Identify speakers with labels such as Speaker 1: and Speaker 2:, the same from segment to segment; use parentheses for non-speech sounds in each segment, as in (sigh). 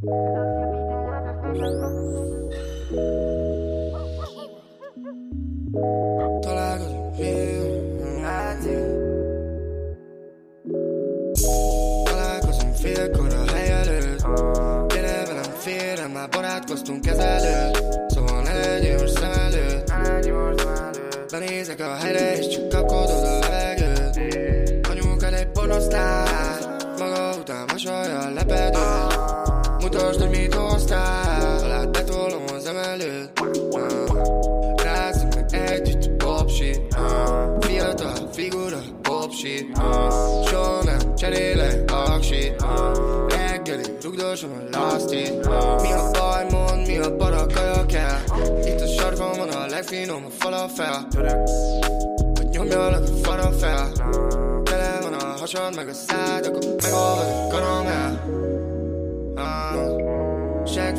Speaker 1: Találkozunk Találkozunk félkor a hely előtt Gyere velem félre, már barátkoztunk ezelőtt Szóval ne legyél most szem előtt Benézek a helyre és csak kapkodod a levegőt Anyukád egy pornosztár Maga után a lepedőt hogy mit hoztál Alá betolom az emelőt. Rázzuk meg együtt a pop shit uh. Fiatal figura pop shit uh. Soha nem cserélek aksit uh. Reggeli rugdosom a lastit uh. Mi a baj, mond, mi a barakaja kell Itt a sarkon van a legfinom a falafel Hogy nyomjalak a farafel Tele van a hasad meg a szád Akkor megolvad a karamell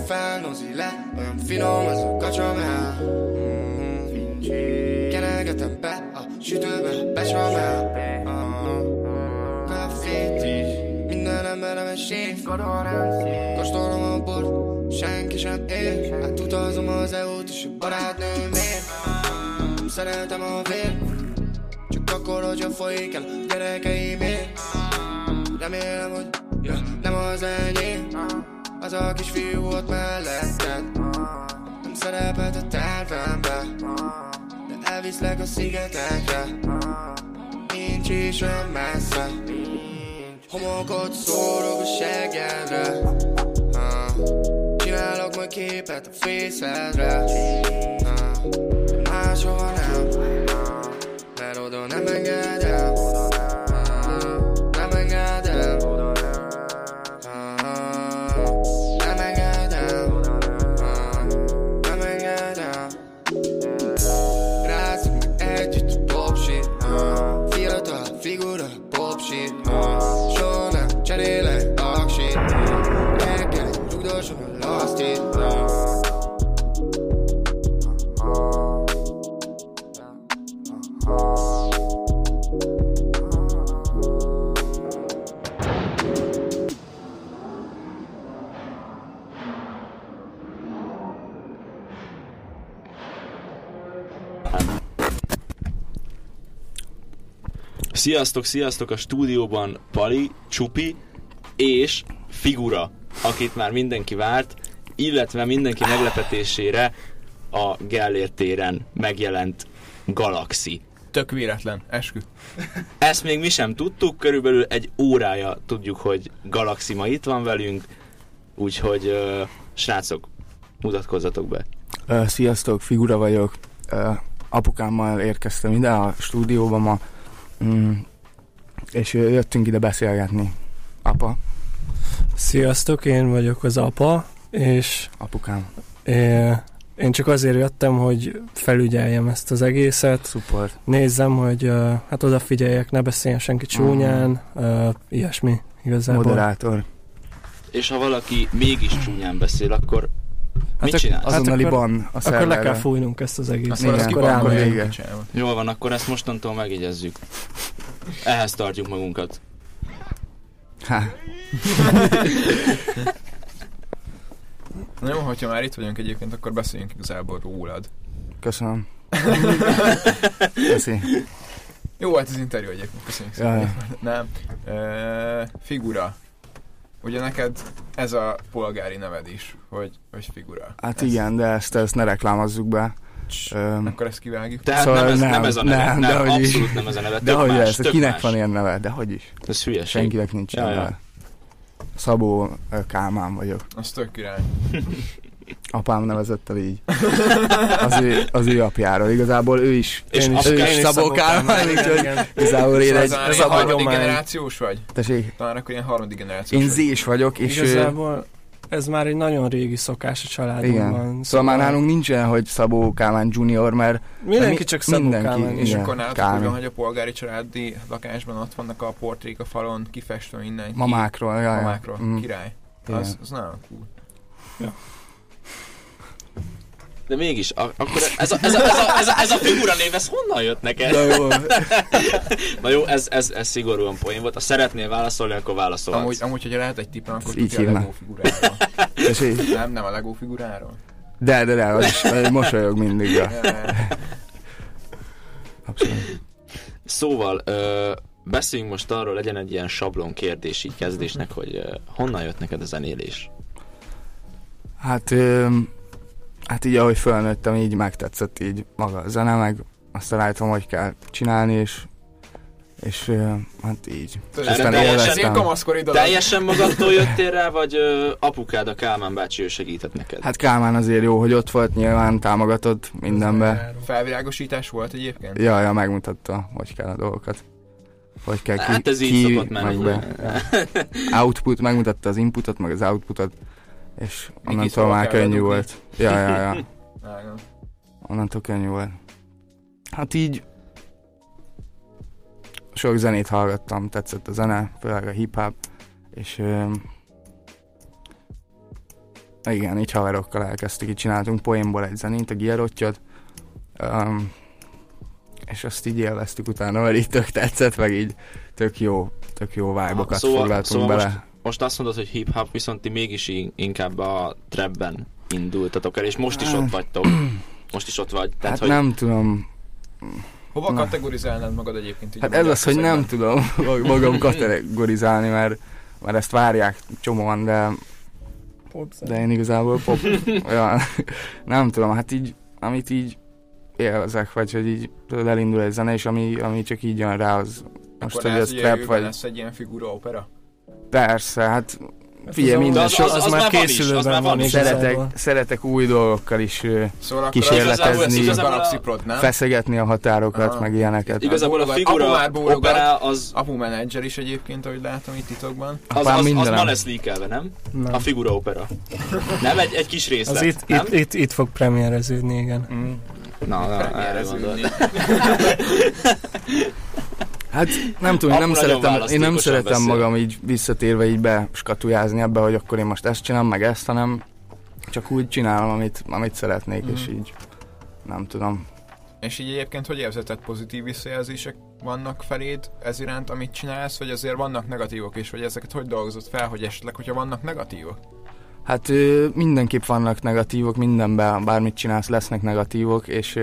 Speaker 1: felnozi le Olyan finom ez a kacsamell mm. Kenegetem be a sütőbe Becsamel. Graffiti Minden emberem egy séf Kóstolom a bort Senki sem ér. Hát utazom az EU-t és a barátnőmért szeretem a vér Csak akkor, hogyha folyik el gyerekeimért Remélem, hogy ja, nem az enyém Az a kis fiú ott melletted. Nem szerepelt a tervembe. De elviszlek a szigetekre. Nincs is olyan messze. Homokot szórok a seggedre. Csinálok majd képet a fészedre. Máshova nem. Mert oda nem engedem
Speaker 2: Sziasztok, sziasztok a stúdióban Pali, Csupi és Figura, akit már mindenki várt, illetve mindenki meglepetésére a Gellért téren megjelent Galaxy.
Speaker 3: Tök véletlen, eskü.
Speaker 2: Ezt még mi sem tudtuk, körülbelül egy órája tudjuk, hogy Galaxy ma itt van velünk, úgyhogy uh, srácok, mutatkozzatok be.
Speaker 4: Uh, sziasztok, Figura vagyok. Uh, apukámmal érkeztem ide a stúdióba ma, mm, és jöttünk ide beszélgetni. Apa,
Speaker 5: Sziasztok, én vagyok az apa, és
Speaker 4: apukám,
Speaker 5: é, én csak azért jöttem, hogy felügyeljem ezt az egészet,
Speaker 4: szuper.
Speaker 5: nézzem, hogy uh, hát odafigyeljek, ne beszéljen senki csúnyán, uh, ilyesmi igazából.
Speaker 4: Moderátor.
Speaker 2: És ha valaki mégis csúnyán beszél, akkor
Speaker 5: Hát
Speaker 2: mit csinálsz?
Speaker 5: Hát
Speaker 4: Azonnali
Speaker 5: akkor-
Speaker 4: ban a
Speaker 5: Akkor le kell fújnunk ezt az egészet.
Speaker 4: Igen,
Speaker 3: Akkor az
Speaker 4: akkor
Speaker 3: vége.
Speaker 2: Jól van, akkor ezt mostantól megjegyezzük. Ehhez tartjuk magunkat.
Speaker 4: Ha, (laughs)
Speaker 3: Na jó, hogyha már itt vagyunk egyébként, akkor beszéljünk igazából rólad.
Speaker 4: köszönöm. (laughs) Köszi.
Speaker 3: Jó volt az interjú egyébként, köszönjük
Speaker 4: Ja,
Speaker 3: szépen. Nem. E, figura. Ugye neked ez a polgári neved is, hogy, hogy figura.
Speaker 4: Hát
Speaker 3: ez,
Speaker 4: igen, de ezt, ezt ne reklámozzuk be. Öm,
Speaker 3: Akkor ezt kivágjuk.
Speaker 2: Tehát
Speaker 4: Szóval
Speaker 2: nem, ez,
Speaker 4: nem,
Speaker 2: nem, ez a neve,
Speaker 4: nem,
Speaker 2: nem,
Speaker 4: is.
Speaker 2: abszolút nem ez a neve,
Speaker 4: de hogy
Speaker 2: más,
Speaker 4: ez, kinek
Speaker 2: más.
Speaker 4: van ilyen neve? De hogy is.
Speaker 2: Ez hülyeség.
Speaker 4: Senkinek nincs
Speaker 2: Ja,
Speaker 4: ilyen
Speaker 2: ja.
Speaker 4: neve. Szabó Kálmán vagyok.
Speaker 3: Az tök király. (laughs)
Speaker 4: Apám nevezett el így. Az ő, az ő apjáról. Igazából ő is.
Speaker 2: És
Speaker 4: én is, ő is Szabó Kálmán, igazából én
Speaker 3: Szóval
Speaker 4: egy
Speaker 3: talán
Speaker 5: ez
Speaker 3: ilyen
Speaker 5: a
Speaker 3: harmadik generációs vagy?
Speaker 4: tessék,
Speaker 3: Talán akkor ilyen harmadik generációs
Speaker 4: én
Speaker 3: vagy.
Speaker 4: Zés vagyok, és
Speaker 5: Igazából ez már egy nagyon régi szokás a családunkban.
Speaker 4: igen. Szóval már nálunk nincsen, hogy Szabó Kálmán Junior, mert
Speaker 5: Mindenki
Speaker 4: mi-
Speaker 5: csak Szabó
Speaker 4: mindenki,
Speaker 5: Kálmán.
Speaker 3: És
Speaker 4: igen.
Speaker 3: akkor nálatok van, hogy a polgári családi lakásban ott vannak a portrék a falon, kifestve mindenki.
Speaker 4: mamákról, jaj.
Speaker 3: Mamákról.
Speaker 4: Mm.
Speaker 3: Király. Az, az nagyon cool.
Speaker 2: De mégis, a, akkor ez a, ez, a, ez, a, ez, a, ez a figura név, ez honnan jött neked?
Speaker 4: Na jó, (laughs)
Speaker 2: Na jó, ez, ez, ez szigorúan poén volt. Ha szeretnél válaszolni, akkor válaszolhatsz.
Speaker 3: Amúgy, amúgy, hogyha lehet egy tippem, akkor
Speaker 4: Így
Speaker 3: tudja a. Lego figuráról. (laughs) Nem, nem a Lego figuráról?
Speaker 4: De, de, de, az is mosolyog mindig. Abszolút.
Speaker 2: Szóval, ö, beszéljünk most arról, legyen egy ilyen sablon kérdés így kezdésnek, hogy ö, honnan jött neked a zenélés?
Speaker 4: Hát, ö, hát így ahogy felnőttem, így megtetszett így maga a zene, meg azt találtam, hogy kell csinálni, és és hát így. Aztán
Speaker 2: teljesen-. Teljesen magadtól jöttél rá, vagy ö, apukád, a Kálmán bácsi, ő segített neked?
Speaker 4: Hát Kálmán azért jó, hogy ott volt, nyilván támogatott mindenbe.
Speaker 3: Felvilágosítás volt egyébként?
Speaker 4: Ja, ja, megmutatta, hogy kell a dolgokat. Hogy kell ki,
Speaker 2: Hát ez így
Speaker 4: ki
Speaker 2: szokott menni.
Speaker 4: meg be. (laughs) Output, megmutatta az inputot, meg az outputot, és onnantól már könnyű volt. Ja, ja, ja. (laughs) Onnantól könnyű volt. Hát így sok zenét hallgattam, tetszett a zene, főleg a hip-hop, és ö, igen, így haverokkal elkezdtük, így csináltunk poénból egy zenét, a Gierottyot, um, és azt így élveztük utána, mert így tök tetszett, meg így tök jó, tök jó vibe-okat
Speaker 2: Szóval-
Speaker 4: foglaltunk
Speaker 2: szóval
Speaker 4: bele.
Speaker 2: Most azt mondod, hogy hip-hop, viszont ti mégis in- inkább a trapben indultatok el, és most is ott vagytok. (clears throat) Most is ott vagy. Tehát,
Speaker 4: Hát
Speaker 2: hogy
Speaker 4: nem tudom,
Speaker 3: Hova
Speaker 4: Na.
Speaker 3: kategorizálnád magad egyébként?
Speaker 4: Hát ez az, hogy nem tudom (laughs) magam kategorizálni, mert, mert ezt várják csomóan, de, de én igazából pop. (laughs) ja, nem tudom, hát így, amit így élvezek, vagy hogy így elindul egy zene, és ami, ami csak így jön rá, az most,
Speaker 3: Akkor
Speaker 4: hogy
Speaker 3: ez
Speaker 4: trap, vagy
Speaker 3: lesz egy ilyen figura opera?
Speaker 4: Persze, hát figyelj,
Speaker 3: az
Speaker 4: minden
Speaker 2: az-
Speaker 4: sok,
Speaker 2: az-
Speaker 5: az,
Speaker 2: az
Speaker 5: már
Speaker 2: már van is, az
Speaker 5: készülőben
Speaker 2: van
Speaker 5: van
Speaker 4: szeretek, szeretek új dolgokkal is
Speaker 3: Szóval
Speaker 4: Kísérletezni.
Speaker 3: az
Speaker 4: feszegetni a határokat,
Speaker 3: Aha.
Speaker 4: meg ilyeneket.
Speaker 2: igazából a
Speaker 3: Apu
Speaker 2: figura
Speaker 3: már
Speaker 2: opera az,
Speaker 3: Apu menedzser is egyébként, ahogy látom itt titokban.
Speaker 2: az, az, az
Speaker 4: mindenem.
Speaker 2: ma lesz leakelve, nem?
Speaker 5: Nem.
Speaker 2: A figura opera. Nem? Egy, egy kis részlet,
Speaker 5: Az itt,
Speaker 2: nem?
Speaker 5: itt, itt, itt fog premiereződni, igen.
Speaker 4: Mm.
Speaker 2: Na, na, erre.
Speaker 4: Hát nem tudom, én nem szeretem, én nem szeretem
Speaker 2: beszél.
Speaker 4: magam így visszatérve így beskatujázni ebbe, hogy akkor én most ezt csinálom, meg ezt, hanem csak úgy csinálom, amit, amit szeretnék, és
Speaker 3: Mhm.
Speaker 4: így nem tudom.
Speaker 3: És így egyébként hogy érzed, tehát pozitív visszajelzések vannak feléd ez iránt, amit csinálsz, vagy azért vannak negatívok is, vagy ezeket hogy dolgozott fel, hogy esetleg, hogyha vannak negatívok?
Speaker 4: Hát mindenképp vannak negatívok, mindenben, bármit csinálsz, lesznek negatívok, és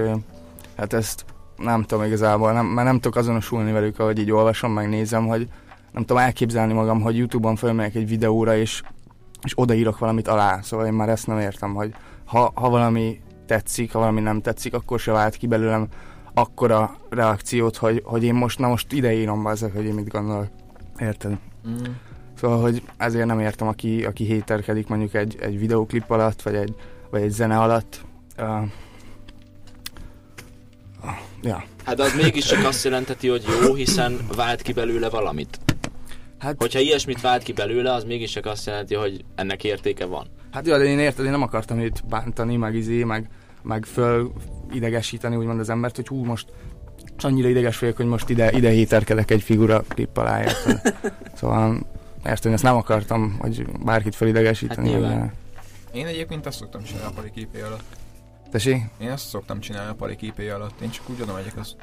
Speaker 4: hát ezt nem tudom igazából, nem, mert nem tudok azonosulni velük, ahogy így olvasom, meg nézem, hogy nem tudom elképzelni magam, hogy Youtube-on fölmegyek egy videóra, és, és odaírok valamit alá, szóval én már ezt nem értem, hogy ha, ha valami tetszik, ha valami nem tetszik, akkor se vált ki belőlem akkora reakciót, hogy, hogy én most, na most ide írom ezek, hogy én mit gondolok. Érted?
Speaker 3: Mm.
Speaker 4: Szóval, hogy ezért nem értem, aki, aki héterkedik mondjuk egy, egy videóklip alatt, vagy egy, vagy egy zene alatt. Uh, ja.
Speaker 2: Hát az mégiscsak azt jelenteti, hogy jó, hiszen vált ki belőle valamit.
Speaker 4: Hát,
Speaker 2: Hogyha ilyesmit vált ki belőle, az mégiscsak azt jelenti, hogy ennek értéke van.
Speaker 4: hát jó, de én érted, én nem akartam őt bántani, meg izé, meg, meg föl idegesíteni úgymond az embert, hogy hú, most és annyira ideges vagyok, hogy most ide, ide héterkedek egy figura klip alá, érted? Szóval érted, én ezt nem akartam, hogy bárkit felidegesíteni.
Speaker 2: Hát nyilván.
Speaker 3: Én egyébként azt szoktam csinálni a képé alatt.
Speaker 4: Tessék?
Speaker 3: Én azt szoktam csinálni a pari képé alatt. Én csak úgy oda megyek, azt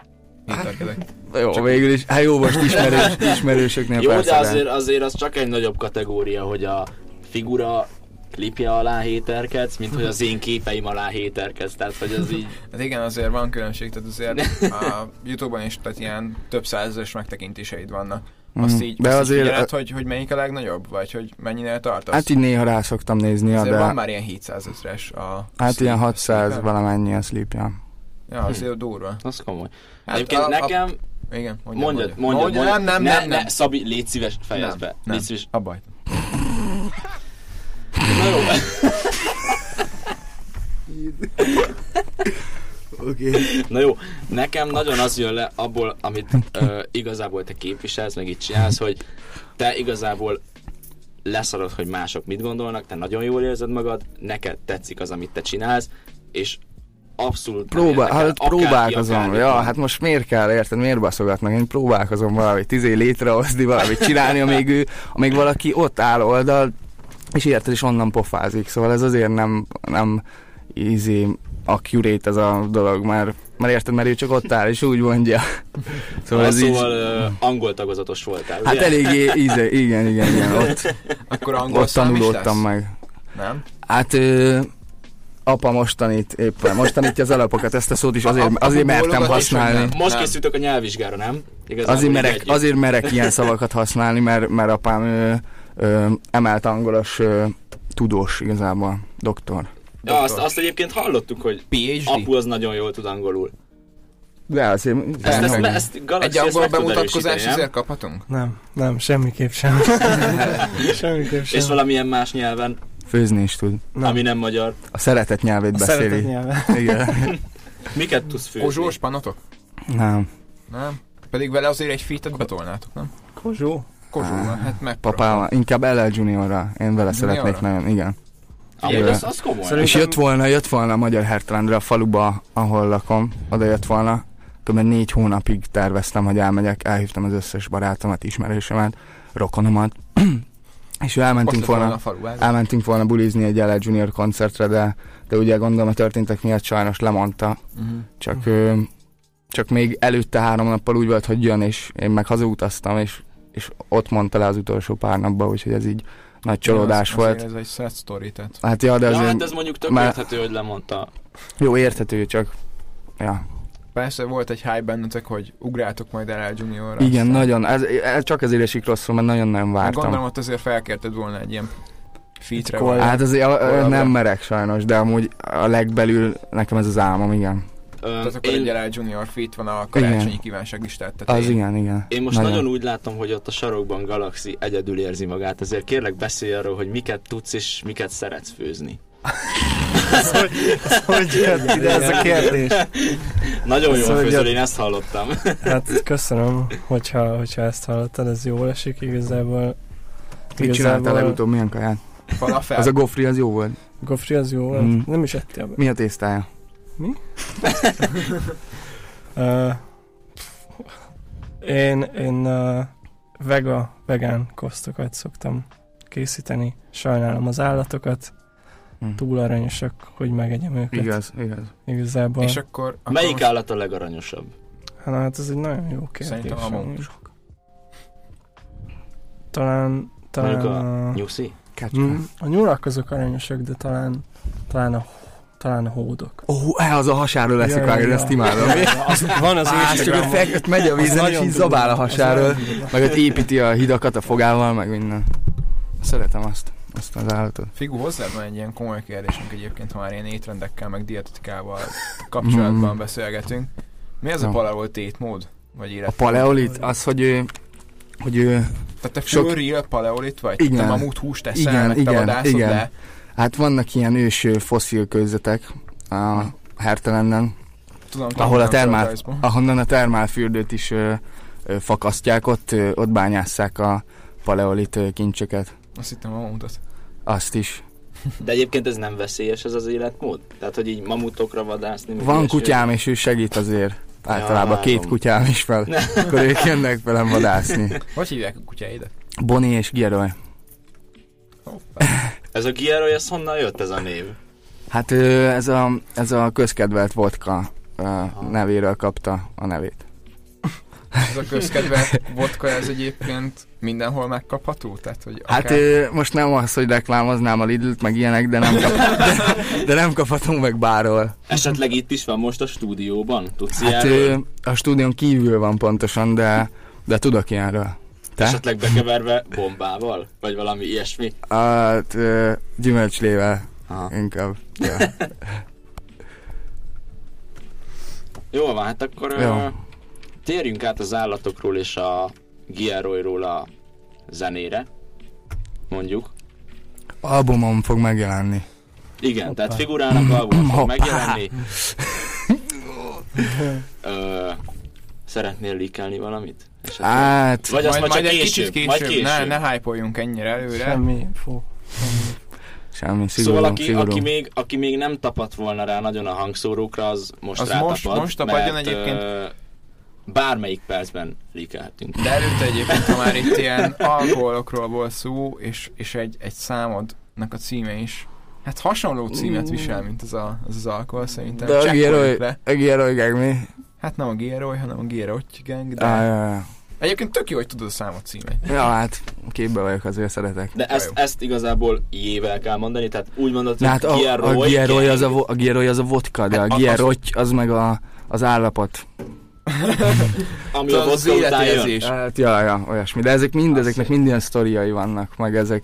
Speaker 3: héterkedek.
Speaker 4: Jó,
Speaker 3: Csak-
Speaker 4: végül is, hát jó, most ismerős, (laughs) ismerősöknél
Speaker 2: Jó, de azért, azért az csak egy nagyobb kategória, hogy a figura klipje alá héterkedsz, mint hogy az én képeim alá héterkedsz. Tehát, hogy az így...
Speaker 3: Hát igen, azért van különbség, tehát azért a Youtube-on is tehát ilyen több százezeres megtekintéseid vannak. Azt
Speaker 4: Mhm.
Speaker 3: így,
Speaker 4: De
Speaker 3: azt
Speaker 4: azért-
Speaker 3: így figyeled, hogy, hogy melyik a legnagyobb, vagy hogy mennyire tartasz?
Speaker 4: Hát így néha rá szoktam nézni, ja,
Speaker 3: azért
Speaker 4: de
Speaker 3: van már ilyen 700 ezres a...
Speaker 4: hát ilyen
Speaker 3: a
Speaker 4: 600
Speaker 3: sleeper.
Speaker 4: valamennyi a sleepja.
Speaker 3: Ja, azért durva.
Speaker 2: Az komoly.
Speaker 3: Hát
Speaker 2: Egyébként
Speaker 3: a- a-
Speaker 2: nekem...
Speaker 3: Igen, mondja,
Speaker 2: Mondjad, mondjad, mondjad.
Speaker 3: Nem, nem,
Speaker 2: ne,
Speaker 3: nem, nem.
Speaker 2: Ne, Szabi, légy szíves, fejezd
Speaker 3: Nem,
Speaker 2: be.
Speaker 3: nem.
Speaker 2: Légy szíves.
Speaker 3: A baj.
Speaker 2: Na jó. (laughs)
Speaker 4: Oké. Okay.
Speaker 2: Na jó, nekem nagyon az jön le abból, amit ö, igazából te képviselsz, meg itt csinálsz, hogy te igazából leszarod, hogy mások mit gondolnak, te nagyon jól érzed magad, neked tetszik az, amit te csinálsz, és abszolút
Speaker 4: Próbál,
Speaker 2: érdekel,
Speaker 4: hát próbálkozom, ja, hát most miért kell, érted, miért baszogatnak? Én próbálkozom valamit izé létrehozni, valamit csinálni, amíg ő, amíg valaki ott áll oldal, és érted, és onnan pofázik, szóval ez azért nem, nem izé accurate ez a dolog, mert, mert érted, mert ő csak ott áll, és úgy mondja.
Speaker 2: Szóval,
Speaker 4: ez így...
Speaker 2: szóval ö, angol tagozatos voltál,
Speaker 4: Hát eléggé, íze, igen, igen, igen, ott,
Speaker 3: Akkor angol
Speaker 4: ott tanulódtam meg.
Speaker 3: Nem?
Speaker 4: Hát ö, apa most tanít éppen, most tanítja az alapokat, ezt a szót is azért,
Speaker 3: Apa-
Speaker 4: azért mertem használni.
Speaker 2: Most
Speaker 3: Nem.
Speaker 2: készültök a nyelvvizsgára, nem? Igazából
Speaker 4: Azért
Speaker 2: így
Speaker 4: merek,
Speaker 2: együtt.
Speaker 4: azért merek ilyen szavakat használni, mert, mert apám ö, ö, emelt angolos ö, tudós igazából, doktor.
Speaker 2: Ja, azt, azt egyébként hallottuk, hogy
Speaker 3: PhD?
Speaker 2: apu az nagyon jól tud angolul.
Speaker 4: De azért...
Speaker 2: Ezt, ezt,
Speaker 3: Persze.
Speaker 2: ezt Galaxy
Speaker 3: Egy
Speaker 2: ezt
Speaker 3: angol bemutatkozás ezért kaphatunk?
Speaker 5: Nem, nem, semmiképp sem. (laughs) semmiképp sem.
Speaker 2: És valamilyen más nyelven,
Speaker 4: Főzni is tud.
Speaker 5: nem.
Speaker 2: ami nem magyar.
Speaker 4: A szeretet nyelvét
Speaker 5: a
Speaker 4: beszéli.
Speaker 5: szeretet nyelve. (laughs)
Speaker 4: Igen. (laughs)
Speaker 2: Miket tudsz főzni?
Speaker 3: Kozsós panotok?
Speaker 4: Nem.
Speaker 3: Nem? Pedig vele azért egy fitet betolnátok, nem?
Speaker 5: Kozsó?
Speaker 3: Kozsóval, hát meg.
Speaker 4: Papával, inkább LL Juniorra. Én vele
Speaker 3: Juniorra?
Speaker 4: szeretnék nagyon, igen. Igen.
Speaker 2: az, az komoly.
Speaker 5: Szerintem-
Speaker 4: És jött volna, jött volna a Magyar Hertelendre a faluba, ahol lakom, oda jött volna. Kb. négy hónapig terveztem, hogy elmegyek, elhívtam az összes barátomat, ismerősemet, rokonomat, (clears throat) és elmentünk
Speaker 3: volna
Speaker 4: volna,
Speaker 3: a falu,
Speaker 4: elmentünk volna bulizni egy LL Junior koncertre, de, de ugye gondolom a történtek miatt sajnos lemondta,
Speaker 3: Mhm.
Speaker 4: csak, ö, csak még előtte három nappal úgy volt, hogy jön, és én meg hazautaztam, és, és ott mondta le az utolsó pár napban, úgyhogy ez így nagy csalódás
Speaker 3: Az-
Speaker 4: volt.
Speaker 3: Ez egy sad story, tehát.
Speaker 4: Hát ja, de
Speaker 2: Ja,
Speaker 4: azért
Speaker 2: hát ez mondjuk tök
Speaker 4: már-
Speaker 2: érthető, hogy lemondta.
Speaker 4: jó érthető, csak ja.
Speaker 3: Persze volt egy hype bennetek, hogy ugráltok majd el el Juniorra.
Speaker 4: Igen,
Speaker 3: aztán-
Speaker 4: nagyon, ez, ez csak ezért esik rosszul, mert nagyon-nagyon
Speaker 3: Meg
Speaker 4: vártam.
Speaker 3: Gondolom ott azért felkérted volna egy ilyen vagy-
Speaker 4: Hát azért a, a, nem merek sajnos, de amúgy a legbelül nekem ez az álmom, igen.
Speaker 3: Tehát akkor egy
Speaker 2: én,
Speaker 3: LL Junior feat van a karácsonyi
Speaker 4: Igen.
Speaker 3: kívánság listát.
Speaker 4: Az
Speaker 3: tetején.
Speaker 4: igen, igen.
Speaker 2: én most nagyon. úgy látom, hogy ott a sarokban Galaxy egyedül érzi magát, ezért kérlek beszélj arról, hogy miket tudsz és miket szeretsz főzni.
Speaker 5: Hogy jött ide ez a kérdés?
Speaker 2: Nagyon jól főzöl,
Speaker 5: hogy-
Speaker 2: én ezt hallottam.
Speaker 5: Hát köszönöm, hogyha, hogyha ezt hallottad, ez jól esik igazából.
Speaker 4: Mit csináltál legutóbb, milyen kaját?
Speaker 3: Falafel.
Speaker 4: Az a gofri, az jó volt.
Speaker 5: Gofri az jó volt?
Speaker 4: Mm.
Speaker 5: Nem is ettél be.
Speaker 4: Mi a tésztája?
Speaker 5: Uh, én én uh, vega, vegán kosztokat szoktam készíteni. Sajnálom az állatokat,
Speaker 4: Hm.
Speaker 5: túl aranyosak, hogy megegyem őket.
Speaker 4: Igaz, igaz.
Speaker 5: Igazából.
Speaker 3: És akkor... akkor
Speaker 2: Melyik
Speaker 3: most
Speaker 2: állat a legaranyosabb?
Speaker 5: Hát, hát ez egy nagyon jó kérdés.
Speaker 3: Szerintem a monk.
Speaker 5: Talán, talán
Speaker 2: Mondjuk
Speaker 5: a,
Speaker 2: Nyuszi?
Speaker 4: Kecske.
Speaker 5: Mm, a nyulak azok aranyosak, de talán, talán a, talán a hódok.
Speaker 4: Ó, oh, az a hasáról leszik
Speaker 5: Ja,
Speaker 4: vágni,
Speaker 5: ja,
Speaker 4: ezt
Speaker 5: ja.
Speaker 4: imádom. (laughs)
Speaker 5: Az, van az
Speaker 4: Á, csak ott, fek, ott megy a vízen, és így zabál a hasáról, meg ott építi a hidakat a fogával, meg minden. Szeretem azt, azt az állatot.
Speaker 3: Figu, hozzád van egy ilyen komoly kérdésünk egyébként, ha már ilyen étrendekkel, meg dietetikával kapcsolatban
Speaker 4: Mm.
Speaker 3: beszélgetünk. Mi az a
Speaker 4: Jó.
Speaker 3: paleolt tétmód? Vagy
Speaker 4: A
Speaker 3: élet?
Speaker 4: paleolit, az, hogy ő, hogy ő,
Speaker 3: Tehát te
Speaker 4: sok-
Speaker 3: real paleolit vagy?
Speaker 4: Igen.
Speaker 3: Te mamut húst teszel,
Speaker 4: Igen,
Speaker 3: meg te
Speaker 4: igen,
Speaker 3: vadászod
Speaker 4: igen.
Speaker 3: le?
Speaker 4: Hát vannak ilyen ős ö, fosszil kőzetek a Hertelenden,
Speaker 3: Tudom,
Speaker 4: ahol a termál, ahonnan a termálfürdőt is ö, ö, fakasztják, ott, ö, ott bányásszák a paleolit ö, kincseket.
Speaker 3: Azt hittem a mamutot.
Speaker 4: Azt is.
Speaker 2: De egyébként ez nem veszélyes ez az életmód? Tehát, hogy így mamutokra vadászni?
Speaker 4: Van
Speaker 2: ilyesmi?
Speaker 4: kutyám, és ő segít azért. Általában
Speaker 2: Ja,
Speaker 4: két kutyám is fel. (laughs) Akkor ők jönnek velem vadászni.
Speaker 3: Hogy hívják a kutyáidat?
Speaker 4: Boni és Geroy.
Speaker 3: Hoppá.
Speaker 2: Ez a Gieroy, ez honnan jött ez a név?
Speaker 4: Hát ez a, ez a közkedvelt vodka nevéről kapta a nevét.
Speaker 3: Ez a közkedvelt vodka, ez egyébként mindenhol megkapható? Tehát, hogy
Speaker 4: Hát
Speaker 3: akár...
Speaker 4: ö, most nem az, hogy reklámoznám a Lidl-t, meg ilyenek, de nem, kap, de, de nem kaphatunk meg bárhol.
Speaker 2: Esetleg itt is van most a stúdióban? Tudsz
Speaker 4: Hát
Speaker 2: ilyenről?
Speaker 4: ö, a stúdión kívül van pontosan, de, de tudok ilyenről. Te?
Speaker 2: Esetleg bekeverve bombával? Vagy valami ilyesmi?
Speaker 4: Hát ö, gyümölcslével
Speaker 2: Aha.
Speaker 4: inkább. Ja. (laughs)
Speaker 2: Jó van, hát akkor
Speaker 4: Jó.
Speaker 2: ö, térjünk át az állatokról és a Gieroyról a zenére. Mondjuk.
Speaker 4: Albumom fog megjelenni.
Speaker 2: Igen,
Speaker 5: Hoppá.
Speaker 2: tehát figurának album fog
Speaker 4: Hoppá.
Speaker 2: megjelenni. (laughs) Ö, szeretnél líkelni valamit? Esetleg?
Speaker 4: Hát,
Speaker 2: Vagy azt
Speaker 3: majd,
Speaker 2: majd,
Speaker 3: majd
Speaker 2: csak
Speaker 3: egy
Speaker 2: később,
Speaker 3: kicsit
Speaker 2: majd
Speaker 3: később,
Speaker 2: később.
Speaker 3: ne, ne hype ennyire előre.
Speaker 5: Semmi, fú. Semmi.
Speaker 4: semmi, szigorú,
Speaker 2: Szóval aki,
Speaker 4: szigorú.
Speaker 2: aki, még, aki még nem tapadt volna rá nagyon a hangszórókra, az most
Speaker 3: Az
Speaker 2: rátapad.
Speaker 3: most- most tapadjon
Speaker 2: mert,
Speaker 3: egyébként.
Speaker 2: ö, bármelyik percben líkelhetünk.
Speaker 3: De előtte egyébként, ha már itt ilyen alkoholokról volt szó, és, és egy, egy számodnak a címe is Hát hasonló címet visel, mint az a, az, az alkohol szerintem.
Speaker 4: De a
Speaker 3: Csekkoljuk
Speaker 4: A?
Speaker 3: Hát nem a Gieroy, hanem a Gieroy gang, de...
Speaker 4: Ah, ja, ja.
Speaker 3: Egyébként tök jó, hogy tudod a számot címét.
Speaker 4: ja, hát képbe vagyok, azért szeretek.
Speaker 2: De ezt, ezt igazából jével kell mondani, tehát úgy mondod,
Speaker 4: hát
Speaker 2: hogy
Speaker 4: a, a
Speaker 2: Gieroy
Speaker 4: Gieroy az a, a Gieroy az a vodka, de a
Speaker 3: Hát a-
Speaker 4: Gieroy az meg a, az állapot. (laughs)
Speaker 2: ami
Speaker 3: Tudod,
Speaker 2: a
Speaker 3: az
Speaker 2: vodka után jön.
Speaker 3: életérzés.
Speaker 4: Hát, ja, ja, olyasmi. De ezek mind, ezeknek mind ilyen sztoriai vannak, meg ezek,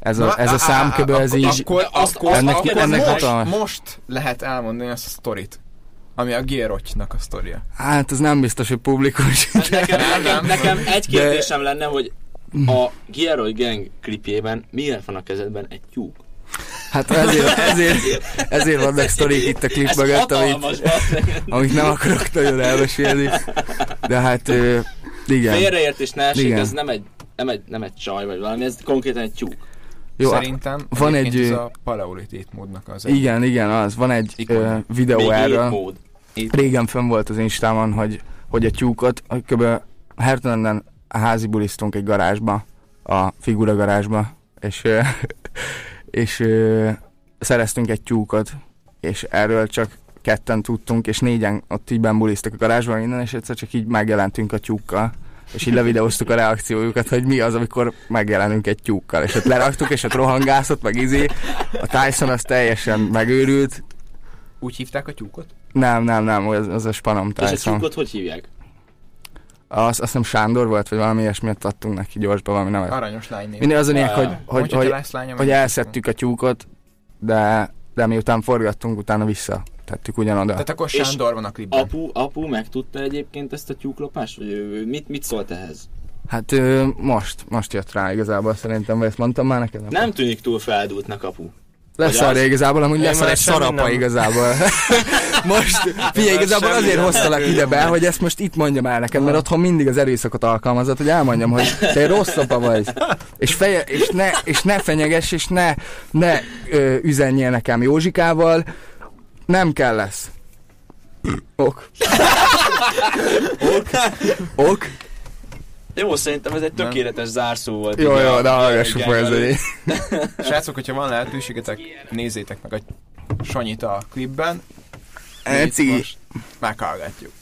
Speaker 4: ez a,
Speaker 3: Na,
Speaker 4: ez a
Speaker 3: á,
Speaker 4: ez
Speaker 3: akkor-
Speaker 4: így,
Speaker 3: Akkor,
Speaker 4: ennek-
Speaker 3: akkor
Speaker 4: ennek
Speaker 3: most,
Speaker 4: hatalmas.
Speaker 3: most lehet elmondani azt a sztorit, ami a Gierotynak a sztoria.
Speaker 4: hát ez nem biztos, hogy publikus.
Speaker 2: Hát nekem,
Speaker 3: Nem,
Speaker 2: nekem,
Speaker 3: nem.
Speaker 2: nekem egy
Speaker 4: De-
Speaker 2: kérdésem lenne, hogy a Gieroy Gang klipjében miért van a kezedben egy tyúk?
Speaker 4: Hát ezért, ezért, ezért vannak sztorik itt a klip mögött, amit, amit nem akarok nagyon elmesélni. De hát, igen.
Speaker 2: Félreértés ne
Speaker 4: Igen.
Speaker 2: ez nem egy, nem, egy, nem egy csaj vagy valami, ez konkrétan egy tyúk.
Speaker 4: Jó,
Speaker 3: Szerintem
Speaker 4: van egy,
Speaker 3: ez a paleolitit módnak az
Speaker 4: igen, igen, az. Van egy ö, videó erről.
Speaker 2: Itt.
Speaker 4: Régen fönn volt az Instámon, hogy, hogy a tyúkot, kb. Hertelenden házi bulisztunk egy garázsba, a figura garázsba, és, (laughs) és szereztünk egy tyúkot, és erről csak ketten tudtunk, és négyen ott így bulisztak a garázsban minden, és egyszer csak így megjelentünk a tyúkkal, és így levideóztuk a reakciójukat, hogy mi az, amikor megjelenünk egy tyúkkal, és ott leraktuk, és ott rohangászott, meg izé, a Tyson az teljesen megőrült,
Speaker 3: Úgy hívták a tyúkot?
Speaker 4: Nem, nem, nem, az, az a spanom
Speaker 2: És a tyúkot hogy hívják?
Speaker 4: Az, azt hiszem Sándor volt, vagy valami ilyesmiet adtunk neki gyorsba, valami nevet.
Speaker 3: Aranyos lány név.
Speaker 4: Minden az a lényeg, hogy,
Speaker 2: hogy
Speaker 4: hogy, hogy, elszedtük a tyúkot, de, de miután forgattunk, utána vissza tettük ugyanoda.
Speaker 3: Tehát akkor
Speaker 2: És
Speaker 3: Sándor van a klipben.
Speaker 2: Apu, apu megtudta egyébként ezt a tyúklopást? Vagy ő, ő mit, mit szólt ehhez?
Speaker 4: Hát ö, most, most jött rá igazából szerintem, vagy ezt mondtam már neked?
Speaker 2: Nem tűnik túl feldúltnak apu.
Speaker 4: Lesz
Speaker 2: Vagy
Speaker 4: arra
Speaker 2: az?
Speaker 4: igazából, amúgy
Speaker 5: Én
Speaker 4: lesz
Speaker 5: már
Speaker 4: arra egy szarapa
Speaker 5: nem.
Speaker 4: igazából. (laughs) most, figyelj, igazából azért hoztalak ide be, hogy ezt most itt mondjam el neked, mert otthon mindig az erőszakot alkalmazott, hogy elmondjam, hogy te rossz apa vagy. És, feje, és, ne, és ne fenyegess, és ne, ne ö, üzenjél nekem Józsikával. Nem kell lesz. Ok. (laughs) Ok. Ok.
Speaker 2: Jó, szerintem ez egy
Speaker 3: Nem.
Speaker 2: tökéletes zárszó volt.
Speaker 4: Jó, jó, de hallgassuk fel ez. (laughs)
Speaker 3: Srácok, hogyha van lehetőségetek, nézzétek meg a Sanyit a klipben.
Speaker 4: Cigi.
Speaker 3: most Meghallgatjuk.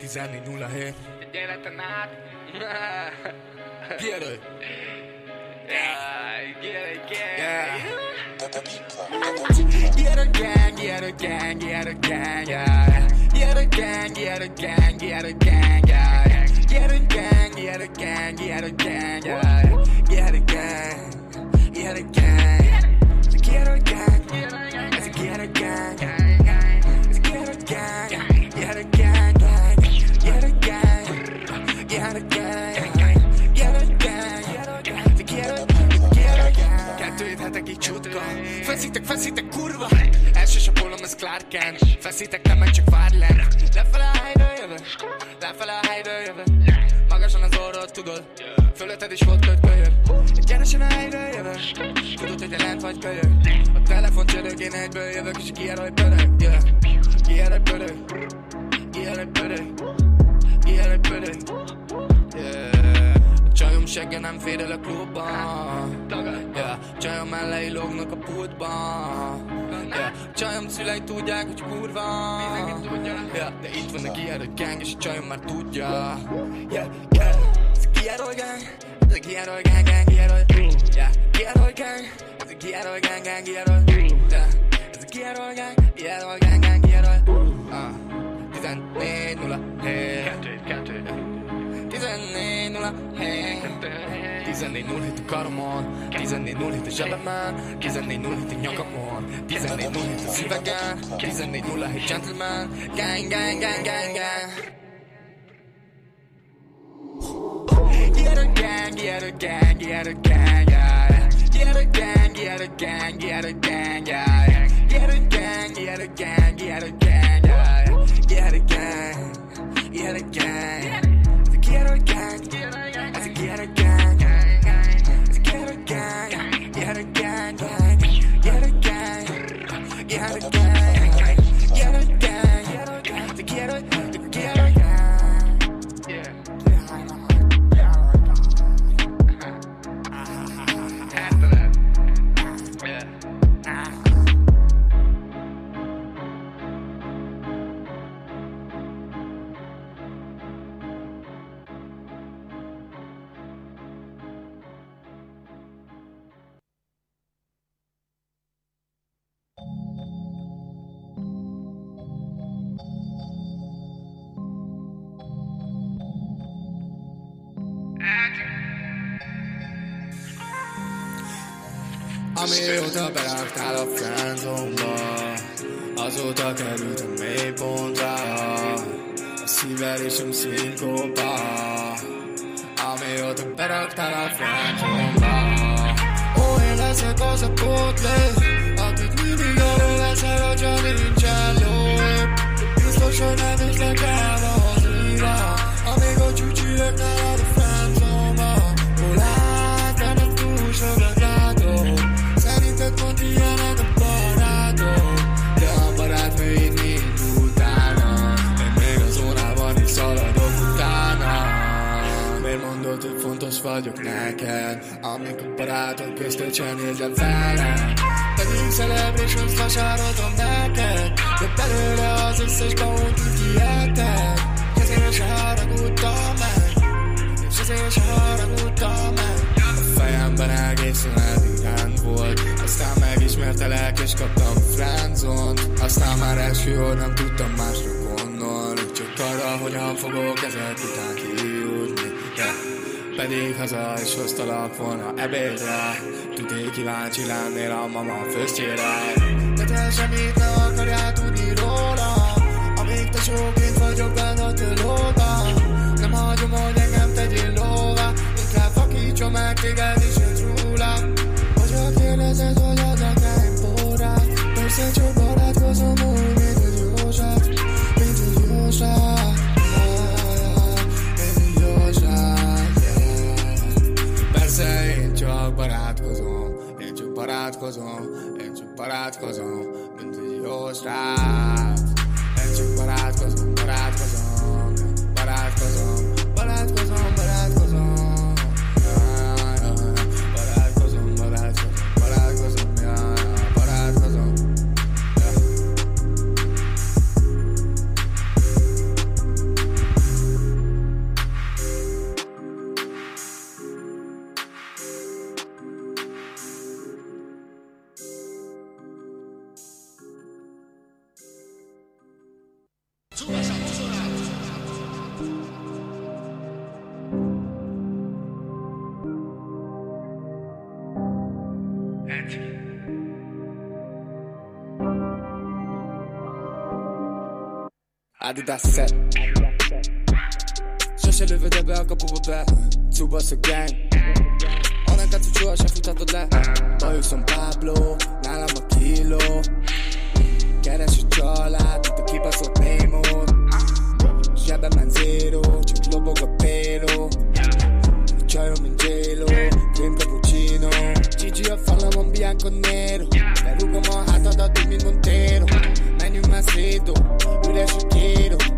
Speaker 1: 14.07 Életen át Gyere Get a gang, get a gang, get a gang, yeah. Get a gang, get a gang, get a gang, yeah. Get a gang, get a gang, get a gang, yeah. Get a gang, get a gang. Get a gang, it's a get a gang, it's a get a gang, get a gang, get a gang, get a gang, Feszítek, feszítek, kurva. Első sapolom, ez Clark Kent. Feszítek, nem meg csak várj le. Lefele a helyről jövök. Lefele a helyről jövök. Magasan az orrod, tudod? Fölötted is volt kötkölyök Egyenesen a helyről jövök. Tudod, hogy te lent vagy kölyök. A telefon csörög, én egyből jövök És kijelöl pörög, yeah. Kijelöl pörög. Kijelöl pörög. Kijelöl pörög. Yeah nincs segge, nem fér el a klubban. yeah. Csajom mellei lógnak a pultban. yeah. Csajom szülei tudják, hogy kurva yeah. De itt van a kier, hogy gang, és a csajom már tudja yeah. Yeah. Ez a gang, ez a kier, hogy gang, gang, kier, hogy yeah. Kier, hogy gang, ez a kier, hogy gang, gang, kier, hogy yeah. Ez a gang, hogy gang, kier, hogy gang, gang, kier, hogy uh. 14 0 7 2 2 14 14 0 a karomon 14 0 hét a zsebemen 14 0 hét a nyakamon 14 0 hét a szívegen 14 0 hét gentleman. Gang, gang, gang, gang, gang. Get a gang, get a gang, get a gang, yeah. Get a gang, get a gang, get a gang. but I Pedig haza is hoztalak volna ebédre. Tudnék kíváncsi lennél a mama főztjére De te semmit ne akarjál tudni róla Adidas set. Przesielwy DBA, PWB, Cuba so gang. Ona ta co czuła, szafuta to dla Boju są Pablo, nala ma kilo. Quieren su chola, tu te equipas o Ya Siada manzero, ci globo capero. Chao min gelo, tiempo GGO follow on bianconero Peruco mojado, todo mi montero
Speaker 6: Manu Macedo, Ura Chiquero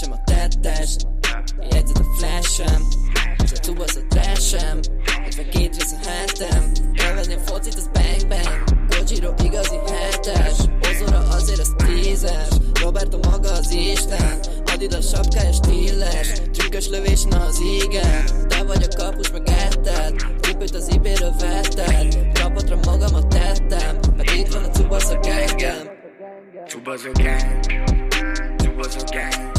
Speaker 6: keresem a tettest, jegyzet a flashem, és a tubasz a trashem, 52 rész a hetem, elvenni a focit az bang bang, Gojiro igazi hetes, Ozora azért az tízes, Roberto maga az Isten, Adidas sapkája stíles, trükkös lövés na az igen, te vagy a kapus meg etted, cipőt az ibéről vetted, csapatra magamat tettem, meg itt van a cubasz a gengem.
Speaker 1: Csupasz a gang Csupasz a gang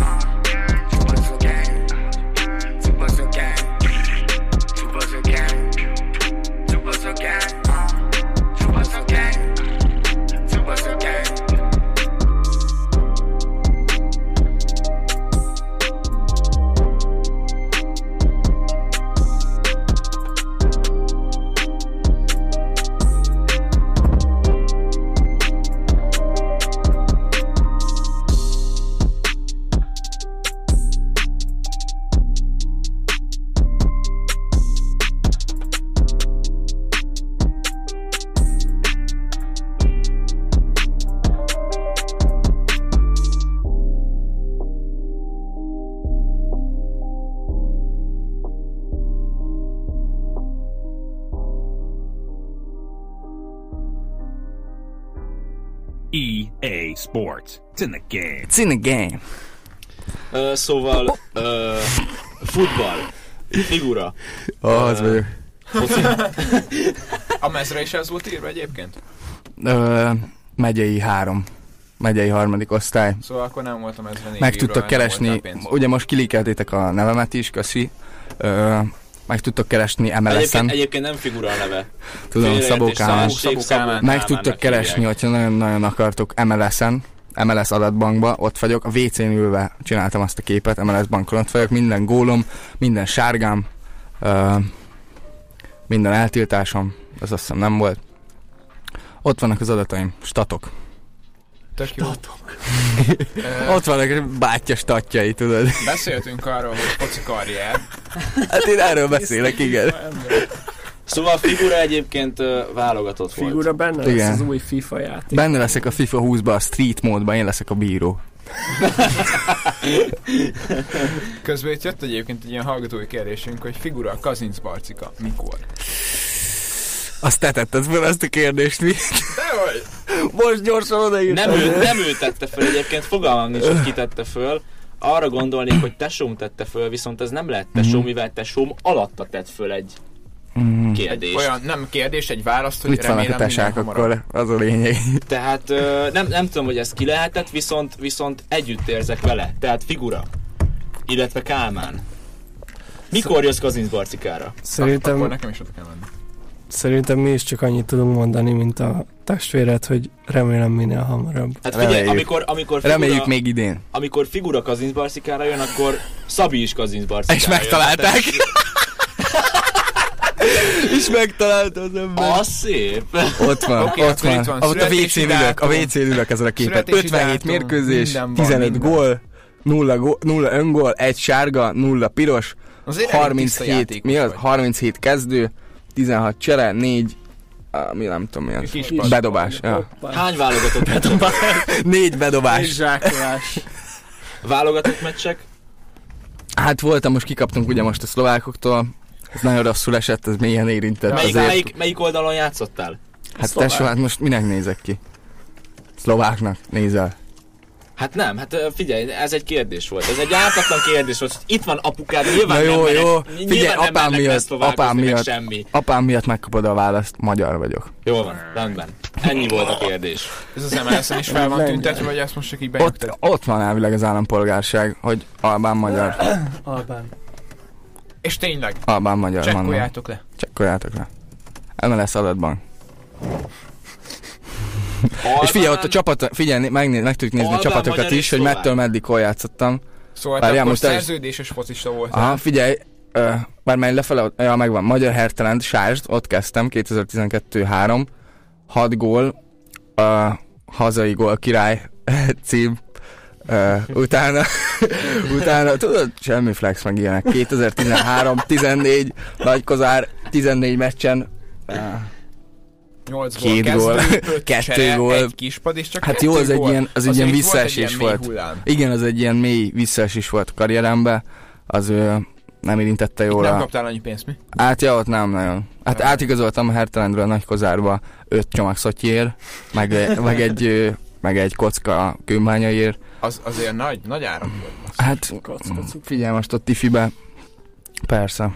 Speaker 7: It's in the game.
Speaker 2: Ö, szóval, ö, futball, figura,
Speaker 4: Oh, az vagyok. (laughs)
Speaker 3: A mezre is ez volt írva egyébként?
Speaker 4: Ö, megyei három. Megyei harmadik osztály.
Speaker 3: Szóval akkor nem volt a mezre négy
Speaker 4: Meg tudtok keresni, ugye most kilikeltétek a nevemet is, köszi. Ö, meg tudtok keresni
Speaker 2: egyébként,
Speaker 4: MLS-en,
Speaker 2: egyébként nem figura a neve.
Speaker 4: tudom, Szabó Kálmán. Meg tudtok keresni, hogyha nagyon-nagyon akartok MLS-en, MLS adatbankba, ott vagyok, a WC-n ülve csináltam azt a képet, MLS bankon ott vagyok, minden gólom, minden sárgám, ö, minden eltiltásom, az azt hiszem nem volt. Ott vannak az adataim, statok.
Speaker 3: Tök jó.
Speaker 4: Ott vannak bátyja statjai, tudod.
Speaker 3: Beszéltünk arról, hogy foci karrier.
Speaker 4: Hát én erről beszélek, igen.
Speaker 2: Szóval a figura egyébként válogatott volt.
Speaker 5: Figura benne lesz
Speaker 4: Igen.
Speaker 5: az új FIFA játék.
Speaker 4: Benne leszek a FIFA 20-ba, a street módban, én leszek a bíró. (laughs)
Speaker 3: Közben itt jött egyébként egy ilyen hallgatói kérdésünk, hogy figura Kazinc Barcika. Mikor?
Speaker 4: Azt te tetted fel ezt a kérdést, mi?
Speaker 3: Dehogy!
Speaker 4: Most gyorsan odaírtam.
Speaker 2: Nem ő, nem ő tette föl egyébként, fogalmam nincs, hogy ki tette föl. Arra gondolnék, hogy tesóm tette föl, viszont ez nem lehet tesóm, mivel tesóm alatta tett föl egy
Speaker 4: Mm.
Speaker 2: kérdést.
Speaker 3: Olyan nem kérdés, egy választ, hogy
Speaker 4: Mit a
Speaker 3: remélem minden
Speaker 4: tesák akkor? Az a lényeg.
Speaker 2: Tehát ö, nem, nem tudom, hogy ez ki lehetett, viszont, viszont együtt érzek vele. Tehát figura. Illetve Kálmán. Mikor jössz Kazinc Barcikára?
Speaker 5: Szerintem,
Speaker 3: Akkor nekem is oda kell menni.
Speaker 5: szerintem mi is csak annyit tudunk mondani, mint a testvéred, hogy remélem minél hamarabb.
Speaker 2: Hát figyelj,
Speaker 4: Reméljük.
Speaker 2: amikor, amikor figura,
Speaker 4: Reméljük még idén.
Speaker 2: amikor figura Kazinc Barcikára jön, akkor Szabi is Kazinc Barcikára
Speaker 4: És
Speaker 2: jön.
Speaker 4: megtalálták.
Speaker 2: Tehát
Speaker 4: És megtalálta az ember.
Speaker 2: Az szép.
Speaker 4: Ott van,
Speaker 3: Oké,
Speaker 4: ott van.
Speaker 3: van.
Speaker 4: Ott a WC ülök, a. WC ülök ezen a képen.
Speaker 3: Születési
Speaker 4: 57
Speaker 3: dátum,
Speaker 4: mérkőzés,
Speaker 3: van,
Speaker 4: 15
Speaker 3: minden.
Speaker 4: gól, 0, gól, 0 öngól, 1 sárga, 0 piros,
Speaker 3: Azért elég tiszta
Speaker 4: 37,
Speaker 3: játékos
Speaker 4: mi az?
Speaker 3: vagy.
Speaker 4: 37 kezdő, 16 csere, 4, á, mi nem tudom mi az.
Speaker 3: Kis.
Speaker 4: Bedobás. Ja.
Speaker 2: Hány válogatott meccsek? (laughs)
Speaker 4: Négy bedobás.
Speaker 5: zsákolás.
Speaker 2: Válogatott meccsek?
Speaker 4: Hát voltam, most kikaptunk ugye most a szlovákoktól. Ez nagyon rosszul esett, ez mélyen érintett.
Speaker 2: Melyik,
Speaker 4: Azért-
Speaker 2: melyik, melyik oldalon játszottál?
Speaker 4: Hát tesó, hát most minek nézek ki? Szlováknak nézel.
Speaker 2: Hát nem, hát figyelj, ez egy kérdés volt. Ez egy ártatlan kérdés volt. Itt van apukád, nyilván
Speaker 4: Na jó,
Speaker 2: nem
Speaker 4: jó.
Speaker 2: mennek,
Speaker 4: Figyelj,
Speaker 2: nyilván nem
Speaker 4: apám miatt, apám miatt.
Speaker 2: semmi.
Speaker 4: Apám miatt megkapod a választ, magyar vagyok.
Speaker 2: Jó van, rendben. Ennyi volt a kérdés.
Speaker 3: Ez az MLS-en is fel van tüntetve, vagy ezt most csak így
Speaker 4: Ott, ott van elvileg az állampolgárság, hogy albán magyar.
Speaker 5: Albán.
Speaker 3: És tényleg,
Speaker 4: Albán magyar
Speaker 3: csekkoljátok le.
Speaker 4: Csekkoljátok le. MLS adatban. És figyelj, ott a csapat, figyelj, megnéz, meg tudjuk nézni a
Speaker 2: Albán,
Speaker 4: csapatokat
Speaker 2: magyar
Speaker 4: is, hogy mettől meddig hol játszottam.
Speaker 3: Szóval
Speaker 4: Várjál, most
Speaker 3: szerződéses focista voltál.
Speaker 4: Aha, figyelj, ö, bár menj lefele, ja, megvan, Magyar Hertelend, Sásd, ott kezdtem, 2012-3, 6 gól, a hazai gól király (laughs) cím, ö, utána, (laughs) utána, tudod, semmi flex meg ilyenek, 2013, 14, Nagykozár, 14 meccsen, ö,
Speaker 3: 8 gól
Speaker 4: Két
Speaker 3: kezdő,
Speaker 4: gól, kettő
Speaker 3: csere,
Speaker 4: gól.
Speaker 3: Egy kispad, és csak
Speaker 4: Hát jó, az egy ilyen- az egy ilyen
Speaker 3: itt volt egy
Speaker 4: visszaesés
Speaker 3: ilyen
Speaker 4: volt. igen, az egy ilyen mély visszaesés volt a karrierembe, az ö, nem érintette
Speaker 3: Itt
Speaker 4: jól
Speaker 3: nem
Speaker 4: a...
Speaker 3: kaptál annyi pénzt, mi?
Speaker 4: Hát ja, ott nem nagyon. Hát
Speaker 3: Nem.
Speaker 4: átigazoltam a Hertelendről a Nagykozárba öt csomag szotyiért, meg, meg, egy, meg egy kocka kőmányaiért.
Speaker 3: Az, azért nagy, nagy áram volt.
Speaker 4: Hát figyelj most ott Tifibe. Persze.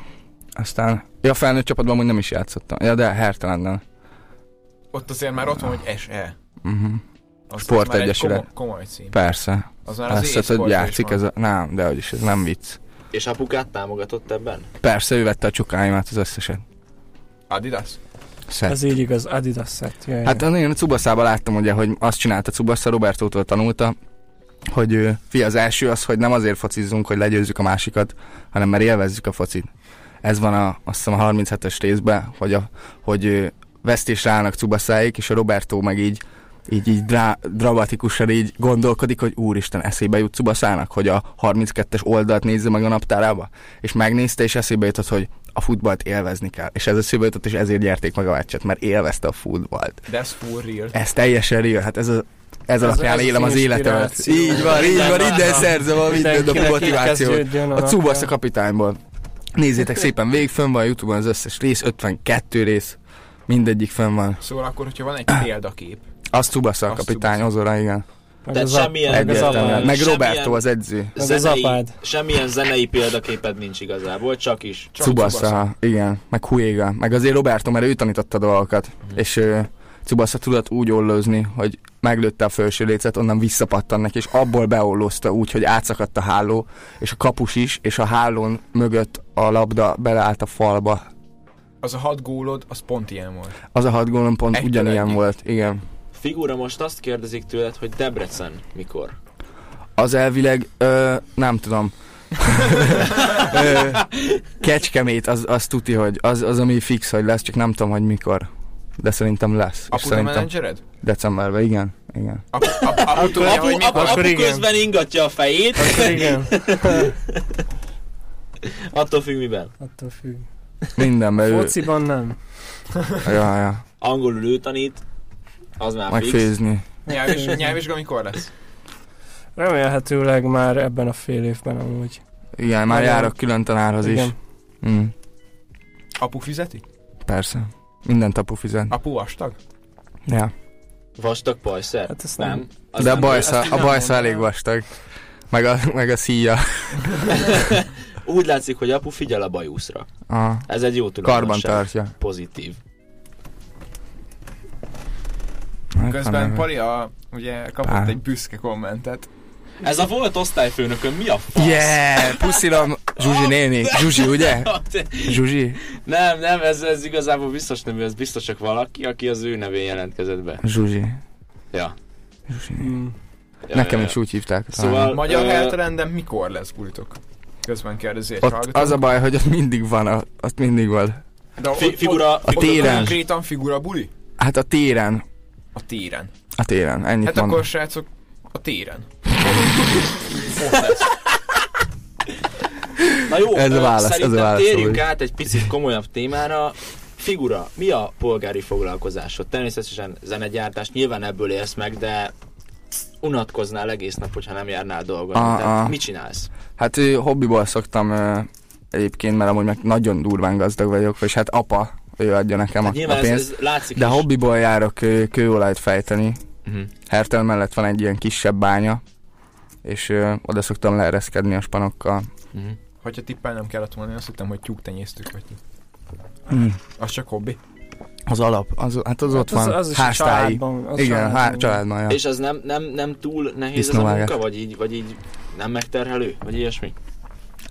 Speaker 4: Aztán, ja felnőtt csapatban amúgy nem is játszottam. Ja, de Hertelenden.
Speaker 3: Ott azért már ott van, hogy SE.
Speaker 4: Uh-huh.
Speaker 3: Az
Speaker 4: Sport
Speaker 3: már egy. Komoly, komoly cím.
Speaker 4: Persze.
Speaker 3: Az már az
Speaker 4: Azt hiszed, hogy játszik ez a... Nem, de is ez nem vicc.
Speaker 2: És apukát támogatott ebben?
Speaker 4: Persze, ő vette a csukáimat az összeset.
Speaker 3: Adidas?
Speaker 4: Szett.
Speaker 5: Ez így igaz, Adidas set. Jaj,
Speaker 4: Hát
Speaker 5: jaj.
Speaker 4: én a Cubaszában láttam, ugye, hogy azt csinálta Cubasza, Robertótól tanulta, hogy fi, az első az, hogy nem azért focizzunk, hogy legyőzzük a másikat, hanem mert élvezzük a focit. Ez van a, azt hiszem a 37-es részben, hogy, a, hogy vesztésre állnak Cubaszáik, és a Roberto meg így így, így drá, dramatikusan így gondolkodik, hogy úristen, eszébe jut Cubaszának, hogy a 32-es oldalt nézze meg a naptárába, és megnézte, és eszébe jutott, hogy a futballt élvezni kell. És ez eszébe jutott, és ezért gyerték meg a meccset, mert élvezte a futballt.
Speaker 3: That's full real.
Speaker 4: Ez teljesen real, hát ez a ez alapján élem az életemet. Így van, így van, innen szerzem a minden a motivációt. A
Speaker 5: napja.
Speaker 4: Cubasza kapitányból. Nézzétek szépen, végig fönn van a Youtube-on az összes rész, 52 rész, mindegyik fönn van.
Speaker 3: Szóval akkor, hogyha van egy példakép,
Speaker 4: Az Tsubasa a
Speaker 3: Az
Speaker 4: kapitány. Ozora, igen.
Speaker 5: Meg
Speaker 2: Tehát
Speaker 5: az
Speaker 2: semmilyen-
Speaker 5: meg az apád.
Speaker 4: Meg
Speaker 2: Semmilyen-
Speaker 4: Roberto az edző.
Speaker 5: Meg az
Speaker 2: zenei,
Speaker 5: apád.
Speaker 2: semmilyen zenei példaképed nincs igazából, csak is.
Speaker 3: Csak
Speaker 4: Tsubasa. igen. Meg Huéga. Meg azért Roberto, mert ő tanította dolgokat. És uh, Tsubasa tudott úgy ollózni, hogy meglőtte a felső lécet, onnan visszapattan neki, és abból beollózta úgy, hogy átszakadt a háló, és a kapus is, és a hálón mögött a labda beleállt a falba.
Speaker 3: Az a hat gólod, az pont ilyen volt.
Speaker 4: Az a hat gólon pont
Speaker 3: Egytől
Speaker 4: ugyanilyen
Speaker 3: egyig.
Speaker 4: volt, igen.
Speaker 2: Figura most azt kérdezik tőled, hogy Debrecen mikor?
Speaker 4: Az elvileg, ö, nem tudom. (laughs) kecskemét, az, az tuti, hogy az, az, ami fix, hogy lesz, csak nem tudom, hogy mikor. De szerintem lesz.
Speaker 3: Apu
Speaker 4: szerintem
Speaker 3: menedzsered?
Speaker 4: decemberben, igen. igen.
Speaker 3: Apu, apu, apu tudja,
Speaker 2: Apu,
Speaker 3: hogy
Speaker 2: apu, apu
Speaker 5: igen.
Speaker 2: közben ingatja a fejét,
Speaker 5: Akkor igen, (laughs)
Speaker 2: attól függ miben.
Speaker 5: attól függ.
Speaker 4: Mindenben.
Speaker 5: Fociban nem.
Speaker 4: Ja, ja.
Speaker 2: Angolul ő tanít, az már
Speaker 4: Meg
Speaker 2: fix.
Speaker 4: főzni.
Speaker 3: Nyelvvizsga, nyelvvizsga mikor lesz?
Speaker 5: Remélhetőleg már ebben a fél évben amúgy.
Speaker 4: Igen, már járok külön tanárhoz is.
Speaker 5: Igen.
Speaker 4: Mm,
Speaker 3: Apu fizeti?
Speaker 4: persze. Minden tapu fizet.
Speaker 3: Apu vastag?
Speaker 4: Ja.
Speaker 2: Vastag pajszer?
Speaker 5: Hát ezt
Speaker 2: nem.
Speaker 5: nem.
Speaker 2: Az
Speaker 4: De a
Speaker 2: nem-
Speaker 4: bajsza,
Speaker 3: ezt
Speaker 4: a bajsza elég vastag. Meg a, meg a szíja. (laughs)
Speaker 2: Úgy látszik, hogy apu figyel a bajuszra.
Speaker 4: A
Speaker 2: Ez egy jó
Speaker 4: karban
Speaker 2: tulajdonság.
Speaker 4: tartja.
Speaker 2: Pozitív.
Speaker 4: Meg
Speaker 3: Közben
Speaker 4: van
Speaker 3: Pali a, ugye kapott
Speaker 4: Á.
Speaker 3: egy büszke kommentet.
Speaker 2: Ez a volt osztályfőnököm, mi a fasz?
Speaker 4: Yeah, puszilom, Zsuzsi néni. (laughs) Zsuzsi, ugye? (laughs) Zsuzsi?
Speaker 2: Nem, nem, ez, ez igazából biztos nem, ez biztos csak valaki, aki az ő nevén jelentkezett be.
Speaker 4: Zsuzsi.
Speaker 2: Ja.
Speaker 4: Zsuzsi.
Speaker 5: Mm.
Speaker 2: ja
Speaker 4: Nekem
Speaker 2: ja,
Speaker 4: is úgy hívták.
Speaker 2: Szóval-
Speaker 4: talán.
Speaker 3: Magyar helyterenden mikor lesz bulitok? Közben kérdezi egy
Speaker 4: az a baj, hogy ott mindig van, a- ott mindig van.
Speaker 3: De ott-
Speaker 2: Fi- figura,
Speaker 3: ott- ott
Speaker 4: téren.
Speaker 3: Konkrétan figura buli?
Speaker 4: Hát a téren.
Speaker 3: A téren.
Speaker 4: A téren, ennyit
Speaker 3: Hát
Speaker 4: mondom.
Speaker 3: akkor srácok, a téren.
Speaker 2: Na jó,
Speaker 4: Ez a válasz, ez a
Speaker 2: szerintem
Speaker 4: válasz,
Speaker 2: térjünk
Speaker 4: Zoli.
Speaker 2: át egy picit komolyabb témára. Figura, mi a polgári foglalkozásod? Természetesen zenegyártás, nyilván ebből élsz meg, de unatkoznál egész nap, hogyha nem járnál dolgozni.
Speaker 4: Ah,
Speaker 2: Tehát
Speaker 4: ah.
Speaker 2: mit csinálsz?
Speaker 4: Hát ő, hobbiból szoktam ö, egyébként, mert amúgy meg nagyon durván gazdag vagyok, vagy hát apa, ő adja nekem a,
Speaker 2: Hát
Speaker 4: a
Speaker 2: ez,
Speaker 4: pénzt.
Speaker 2: ez látszik
Speaker 4: De
Speaker 2: is.
Speaker 4: hobbiból járok ö, kőolajt fejteni.
Speaker 2: Uh-huh.
Speaker 4: Hertel mellett van egy ilyen kisebb bánya, és ö, oda szoktam leereszkedni a spanokkal.
Speaker 2: Uh-huh.
Speaker 3: Hogyha tippelnem kellett volna, én azt hittem, hogy tyúktenyésztük vagy.
Speaker 4: Mm.
Speaker 3: Az csak hobbi.
Speaker 4: Az alap, az, hát az ott
Speaker 5: Hát
Speaker 4: van,
Speaker 5: az, az is a
Speaker 4: háztáji.
Speaker 5: családban. Az
Speaker 4: Igen,
Speaker 5: családban,
Speaker 4: há, családban, ja.
Speaker 2: És az nem, nem, nem túl nehéz ez a
Speaker 4: Disznóvágás.
Speaker 2: munka, vagy így, vagy így nem megterhelő, vagy ilyesmi?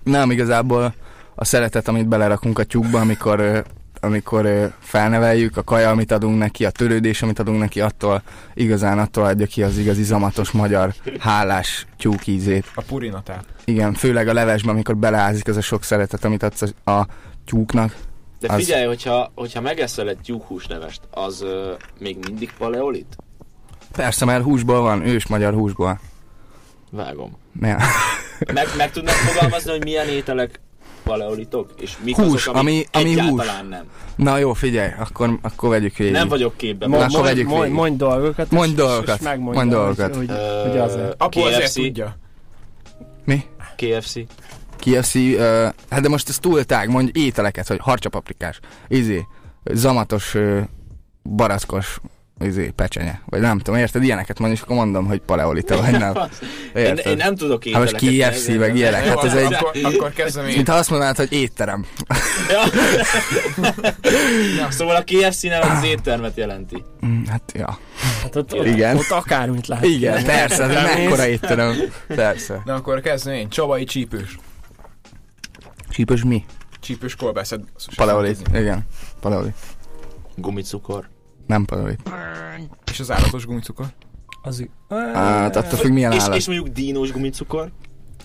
Speaker 4: Nem, igazából a szeretet, amit belerakunk a tyúkba, amikor, amikor felneveljük, a kaja, amit adunk neki, a törődés, amit adunk neki, attól igazán attól adja ki az igazi zamatos magyar hálás tyúk ízét.
Speaker 3: A purinatát.
Speaker 4: Igen, főleg a levesben, amikor beleázik az a sok szeretet, amit adsz a, a tyúknak.
Speaker 2: De
Speaker 4: Az-
Speaker 2: figyelj, hogyha, hogyha megeszel egy tyúkhúslevest, az ö, még mindig paleolit?
Speaker 4: Persze, mert húsból van, ős magyar húsból.
Speaker 2: Vágom.
Speaker 4: Ja.
Speaker 2: Meg, meg tudnak fogalmazni, hogy milyen ételek paleolitok? És mik
Speaker 4: Hús,
Speaker 2: azok, amik
Speaker 4: ami- ami
Speaker 2: egyáltalán nem.
Speaker 4: Na jó, figyelj, akkor, akkor vegyük végig.
Speaker 2: Nem vagyok képben.
Speaker 4: Na,
Speaker 5: Mo-
Speaker 4: akkor
Speaker 5: mondj,
Speaker 4: vegyük
Speaker 5: mondj,
Speaker 4: végig.
Speaker 5: mondj dolgokat.
Speaker 4: Mondj
Speaker 5: és-
Speaker 4: dolgokat,
Speaker 5: És megmondj
Speaker 4: mondj dolgokat.
Speaker 5: Hogy, hogy azért.
Speaker 3: Apu azért tudja.
Speaker 4: Mi?
Speaker 2: KFC.
Speaker 4: KFC, uh, hát de most ez túl tág, mondj ételeket, hogy harcsapaprikás, izé, zamatos, uh, barackos, izé, pecsenye, vagy nem tudom, érted, ilyeneket mondj, és akkor mondom, hogy paleolita, vagy nem.
Speaker 2: Én,
Speaker 4: Érted?
Speaker 2: én nem tudok
Speaker 4: Hát most
Speaker 2: ételeket.
Speaker 4: KFC, meg
Speaker 2: nem-
Speaker 4: ilyenek, hát ez egy,
Speaker 3: akkor, akkor kezdem én.
Speaker 4: mintha azt mondanád, hogy étterem.
Speaker 2: Ja. Szóval a KFC nem az éttermet jelenti.
Speaker 4: Mm, Hát, ja.
Speaker 5: Hát ott, ott,
Speaker 4: Igen.
Speaker 5: ott akármit lehet.
Speaker 4: Igen, persze, ez
Speaker 5: Bemész.
Speaker 4: mekkora étterem. Persze.
Speaker 3: Na akkor kezdem én. Csabai csípős.
Speaker 4: Csípős mi?
Speaker 3: Csípős kolbászed. Tudni.
Speaker 4: Igen. Paleolit.
Speaker 2: Gumicukor.
Speaker 4: Nem paleolit.
Speaker 3: És az állatos gumicukor.
Speaker 5: Az,
Speaker 4: Hát attól függ milyen
Speaker 2: És,
Speaker 4: állat.
Speaker 2: és mondjuk dínos gumicukor.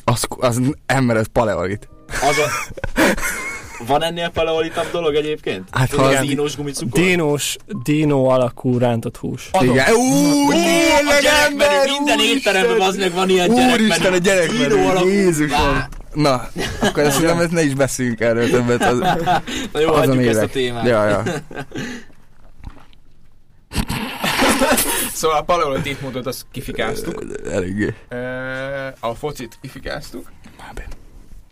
Speaker 4: Az, az ember, az paleolit.
Speaker 2: Az a... Van ennél paleolitabb dolog egyébként?
Speaker 4: Hát, ha
Speaker 2: az dínos gumicukor?
Speaker 5: Dinós, dinó alakú rántott hús.
Speaker 4: Igen. Ú,
Speaker 2: a
Speaker 4: tényleg
Speaker 2: gyerekmenü, minden étteremben az meg van ilyen gyerekmenü.
Speaker 4: Úristen, a gyerekmenü. Jézusom. Na, akkor ezt nem, ne is beszéljünk erről többet. Az, (laughs)
Speaker 2: Na jó, hagyjuk ezt a
Speaker 4: élek.
Speaker 2: témát.
Speaker 4: Ja, ja. (laughs) (laughs)
Speaker 3: Szóval a paleolit étmódot azt kifikáztuk.
Speaker 4: Eléggé.
Speaker 3: A focit kifikáztuk.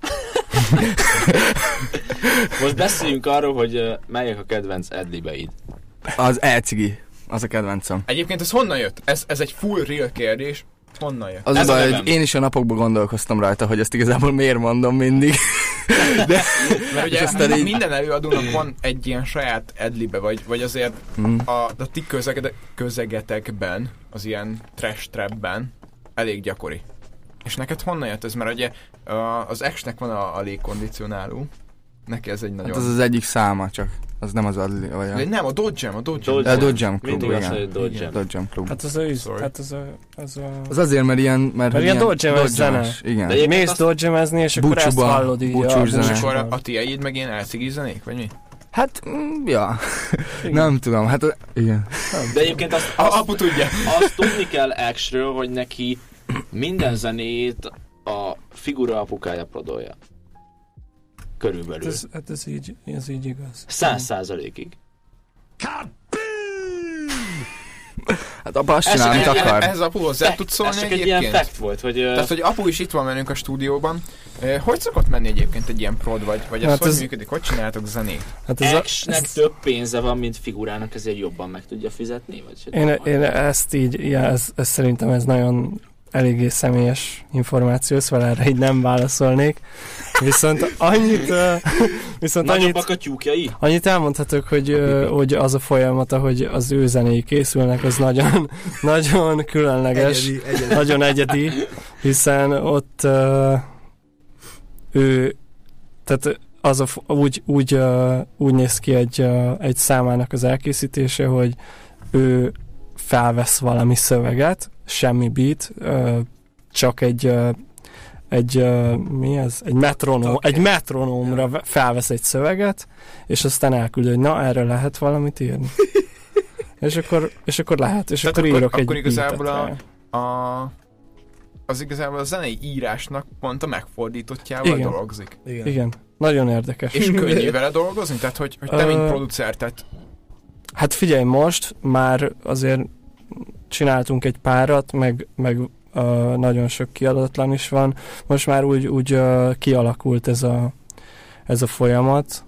Speaker 3: (laughs)
Speaker 2: Most beszéljünk arról, hogy melyek a kedvenc edlibeid.
Speaker 4: Az elcigi. Az a kedvencem.
Speaker 3: Egyébként ez honnan jött? Ez, ez egy full real kérdés. Honnan jött?
Speaker 4: Az
Speaker 2: Ez
Speaker 4: baj, hogy én is a napokban gondolkoztam rajta, hogy ezt igazából miért mondom mindig. (laughs)
Speaker 3: Mert ugye
Speaker 4: aztán így-
Speaker 3: minden előadónak van egy ilyen saját edlibe, vagy, vagy azért
Speaker 4: Mm.
Speaker 3: a, a ti közegede, közegetekben, az ilyen trash trapben elég gyakori. És neked honnan jött ez? Mert ugye az X-nek van a, a légkondicionáló, neki ez egy nagyon...
Speaker 4: Hát az az egyik száma csak. Az nem az adli, vagy a...
Speaker 3: Nem, a Dodge Jam, a Dodge Jam.
Speaker 2: Dodge
Speaker 4: A Dodge Jam Club,
Speaker 2: Mindig
Speaker 4: igen.
Speaker 2: Dodge Jam.
Speaker 4: Dodge Club.
Speaker 5: Hát az a, üz,
Speaker 3: Sorry.
Speaker 5: hát az a, az a...
Speaker 4: Az azért, mert ilyen... Mert, hogy
Speaker 5: ilyen Dodge-emes zene.
Speaker 4: Igen.
Speaker 2: De
Speaker 5: Mész
Speaker 2: azt-
Speaker 5: dodgemezni, és akkor ezt hallod így
Speaker 4: búcsús
Speaker 5: a
Speaker 4: zene.
Speaker 3: És akkor a tieid meg ilyen elcigizenék, vagy mi?
Speaker 4: Hát, mm, ja. (laughs) nem tudom, hát igen.
Speaker 2: De egyébként azt, azt,
Speaker 3: apu tudja.
Speaker 2: azt tudni kell X-ről, hogy neki minden zenét a figura apukája prodolja.
Speaker 5: Hát
Speaker 2: Körülbelül.
Speaker 5: ez, hát ez így, ez így igaz.
Speaker 2: Száz százalékig.
Speaker 4: Hát apa azt
Speaker 2: Ez
Speaker 4: csinál, amit akar.
Speaker 3: Ehhez apu hozzá tudsz szólni
Speaker 2: Ez csak egy ilyen
Speaker 3: egyébként?
Speaker 2: fact volt, hogy...
Speaker 3: Tehát, hogy apu is itt van velünk a stúdióban. Hogy szokott menni egyébként egy ilyen prod, vagy, vagy ez
Speaker 5: Hát
Speaker 3: hogy
Speaker 5: ez-
Speaker 3: működik? Hogy csináltok zenét?
Speaker 5: Hát ez
Speaker 2: X-nek
Speaker 5: ez,
Speaker 2: több pénze van, mint figurának, ezért jobban meg tudja fizetni? Vagy hogy
Speaker 5: én, én ezt így, ja, ez, ez szerintem ez nagyon eléggé személyes információ, szóval erre így nem válaszolnék. Viszont annyit, viszont annyit,
Speaker 2: Nagyobbak a tyúkjai?
Speaker 5: annyit elmondhatok, hogy, hogy az a folyamata, hogy az ő zenéi készülnek, az nagyon, (laughs) nagyon különleges. nagyon egyedi, hiszen ott ő, tehát az a, úgy, úgy, úgy néz ki egy, egy számának az elkészítése, hogy ő felvesz valami szöveget, semmi beat, csak egy egy, mi ez? Egy metronóm, egy metronómra ve- felvesz egy szöveget, és aztán elküld, hogy na, erre lehet valamit írni. (laughs) és akkor, és akkor lehet, és
Speaker 3: Tehát
Speaker 5: akkor,
Speaker 3: akkor-
Speaker 5: írok egy
Speaker 3: akkor igazából
Speaker 5: beatet
Speaker 3: a-. A, az igazából a zenei írásnak pont a megfordítottjával
Speaker 5: Igen.
Speaker 3: dolgozik.
Speaker 4: Igen.
Speaker 5: Igen, nagyon érdekes.
Speaker 3: És (laughs) könnyű vele dolgozni? Tehát, hogy, hogy te, mint producer, tehát
Speaker 5: Hát figyelj, most már azért csináltunk egy párat, meg, meg uh, nagyon sok kiadatlan is van. Most már úgy, úgy uh, kialakult ez a, ez a folyamat,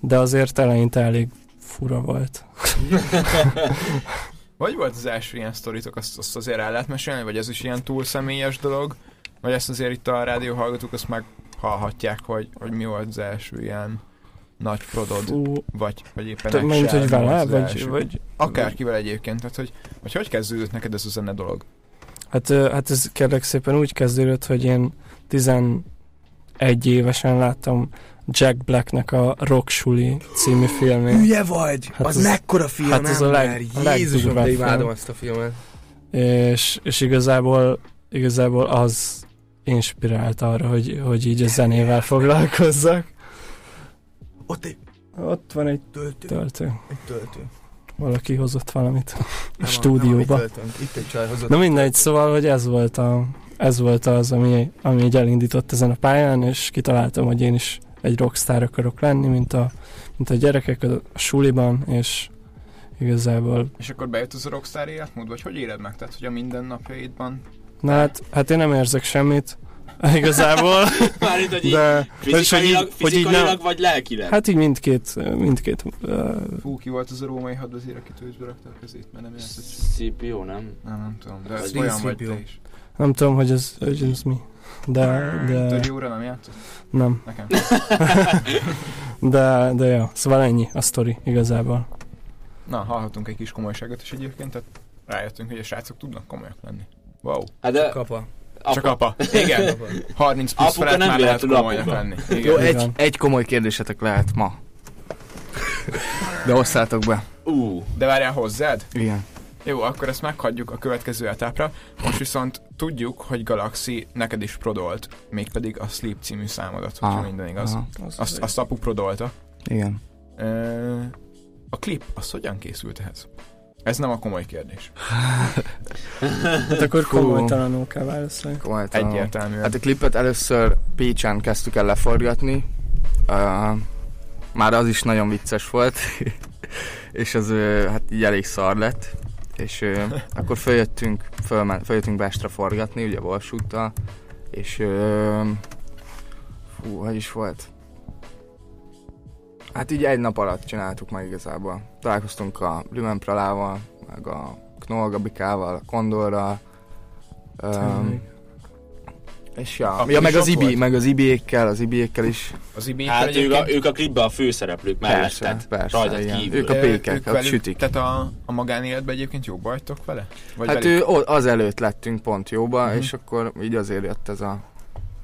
Speaker 5: de azért eleinte elég fura volt. (laughs)
Speaker 3: Vagy volt az első ilyen sztoritok, azt, azt azért el lehet mesélni, vagy ez is ilyen túl személyes dolog? Vagy ezt azért itt a rádió hallgatók azt meg hallhatják, hogy, hogy mi volt az első ilyen nagy prodod,
Speaker 5: Fú,
Speaker 3: vagy, vagy éppen
Speaker 5: te- mint hogy vele, vagy, vagy
Speaker 3: Akárkivel egyébként, tehát hogy, hogy hogy kezdődött neked ez a zene dolog?
Speaker 5: hát, hát ez kérlek szépen úgy kezdődött, hogy én 11 évesen láttam Jack Blacknek a Rock Suli című filmét.
Speaker 8: Hülye vagy!
Speaker 5: Hát
Speaker 8: az,
Speaker 5: az-
Speaker 8: mekkora film,
Speaker 5: hát az a leg-
Speaker 8: Jézusom, de
Speaker 5: legdurvább
Speaker 8: imádom azt a filmet.
Speaker 5: és, és igazából, igazából az inspirált arra, hogy, hogy így a zenével foglalkozzak.
Speaker 8: Ott egy
Speaker 5: Ott van egy
Speaker 8: töltő,
Speaker 5: töltő.
Speaker 8: egy töltő.
Speaker 5: Valaki hozott valamit a
Speaker 8: Nem Nem
Speaker 5: stúdióba.
Speaker 8: a mi töltőnk. Itt egy csaj hozott.
Speaker 5: Na mindegy, szóval, hogy ez volt, a, ez volt az, ami, ami így elindított ezen a pályán, és kitaláltam, hogy én is egy rockstar akarok lenni, mint a, mint a gyerekek a, a suliban, és igazából,
Speaker 3: És akkor bejött az a rockstar életmód, vagy hogy éled meg? Tehát, hogy a mindennapjaidban
Speaker 5: na hát, hát én nem érzek semmit, (laughs) igazából,
Speaker 2: Mármint, hogy így
Speaker 5: de vagyis, hogy,
Speaker 2: fizikailag,
Speaker 5: így, hogy így
Speaker 2: fizikailag
Speaker 5: nem,
Speaker 2: vagy lelkileg?
Speaker 5: hát így mindkét, mindkét uh,
Speaker 3: Fú, ki volt az a római hadvezér, aki tőzsbe rakta a kezét, mert nem.
Speaker 2: CPO, nem?
Speaker 3: Nem, nem tudom, de ez olyan vagy te is.
Speaker 5: nem tudom, hogy ez, hogy ez mi, de, de
Speaker 3: Töri nem játszott?
Speaker 5: nem,
Speaker 3: Nekem. (laughs)
Speaker 5: de, de ja, szóval ennyi a sztori igazából.
Speaker 3: Na, hallhatunk egy kis komolyságot is egyébként, tehát rájöttünk, hogy a srácok tudnak komolyak lenni. Wow.
Speaker 2: Hát de
Speaker 8: Kapa.
Speaker 2: Apa,
Speaker 3: Csak apa. Igen. 30 plusz
Speaker 2: Apuka
Speaker 3: felett
Speaker 2: nem
Speaker 3: már lehet komolyak lenni.
Speaker 4: Jó, egy, egy komoly kérdésetek lehet ma. De osszátok be.
Speaker 2: ú,
Speaker 3: De várjál hozzád?
Speaker 4: Igen.
Speaker 3: Jó, akkor ezt meghagyjuk a következő etapra. Most viszont tudjuk, hogy Galaxy neked is prodolt, mégpedig a Sleep című számodat, hogyha minden igaz.
Speaker 4: aha,
Speaker 3: Azt, azt apu prodolta.
Speaker 4: Igen.
Speaker 3: Ö, a klip, az hogyan készült ehhez? Ez nem a komoly kérdés.
Speaker 5: Hát akkor komolytalanul kell válaszolni.
Speaker 4: Komolytalanul.
Speaker 3: Egyértelműen.
Speaker 4: Hát a klipet először Pécsán kezdtük el leforgatni. Uh, már az is nagyon vicces volt. (laughs) és az ö, hát így elég szar lett. És ö, (laughs) akkor följöttünk, fölmen, följöttünk Bestre forgatni, ugye Valsúttal. És ö, fú, hogy is volt? Hát így egy nap alatt csináltuk meg igazából. Találkoztunk a Lümen Pralával, meg a Knoll Gabikával, a Kondorral, um, és ja,
Speaker 3: Akkor
Speaker 4: ja meg az Ibi, meg az Ibiékkel, az Ibiékkel is.
Speaker 3: Az ibi
Speaker 2: Hát ők a, ők a klipben a főszereplők
Speaker 4: Persze,
Speaker 2: melletted,
Speaker 4: persze,
Speaker 2: rajtad
Speaker 4: igen.
Speaker 2: kívül.
Speaker 4: Ők a pékek, a sütik.
Speaker 3: Tehát a, a magánéletben egyébként jók vagytok vele? Vagy
Speaker 4: Hát
Speaker 3: velük?
Speaker 4: ő, az előtt lettünk pont jóba,
Speaker 3: Mhm.
Speaker 4: és akkor így azért jött ez a,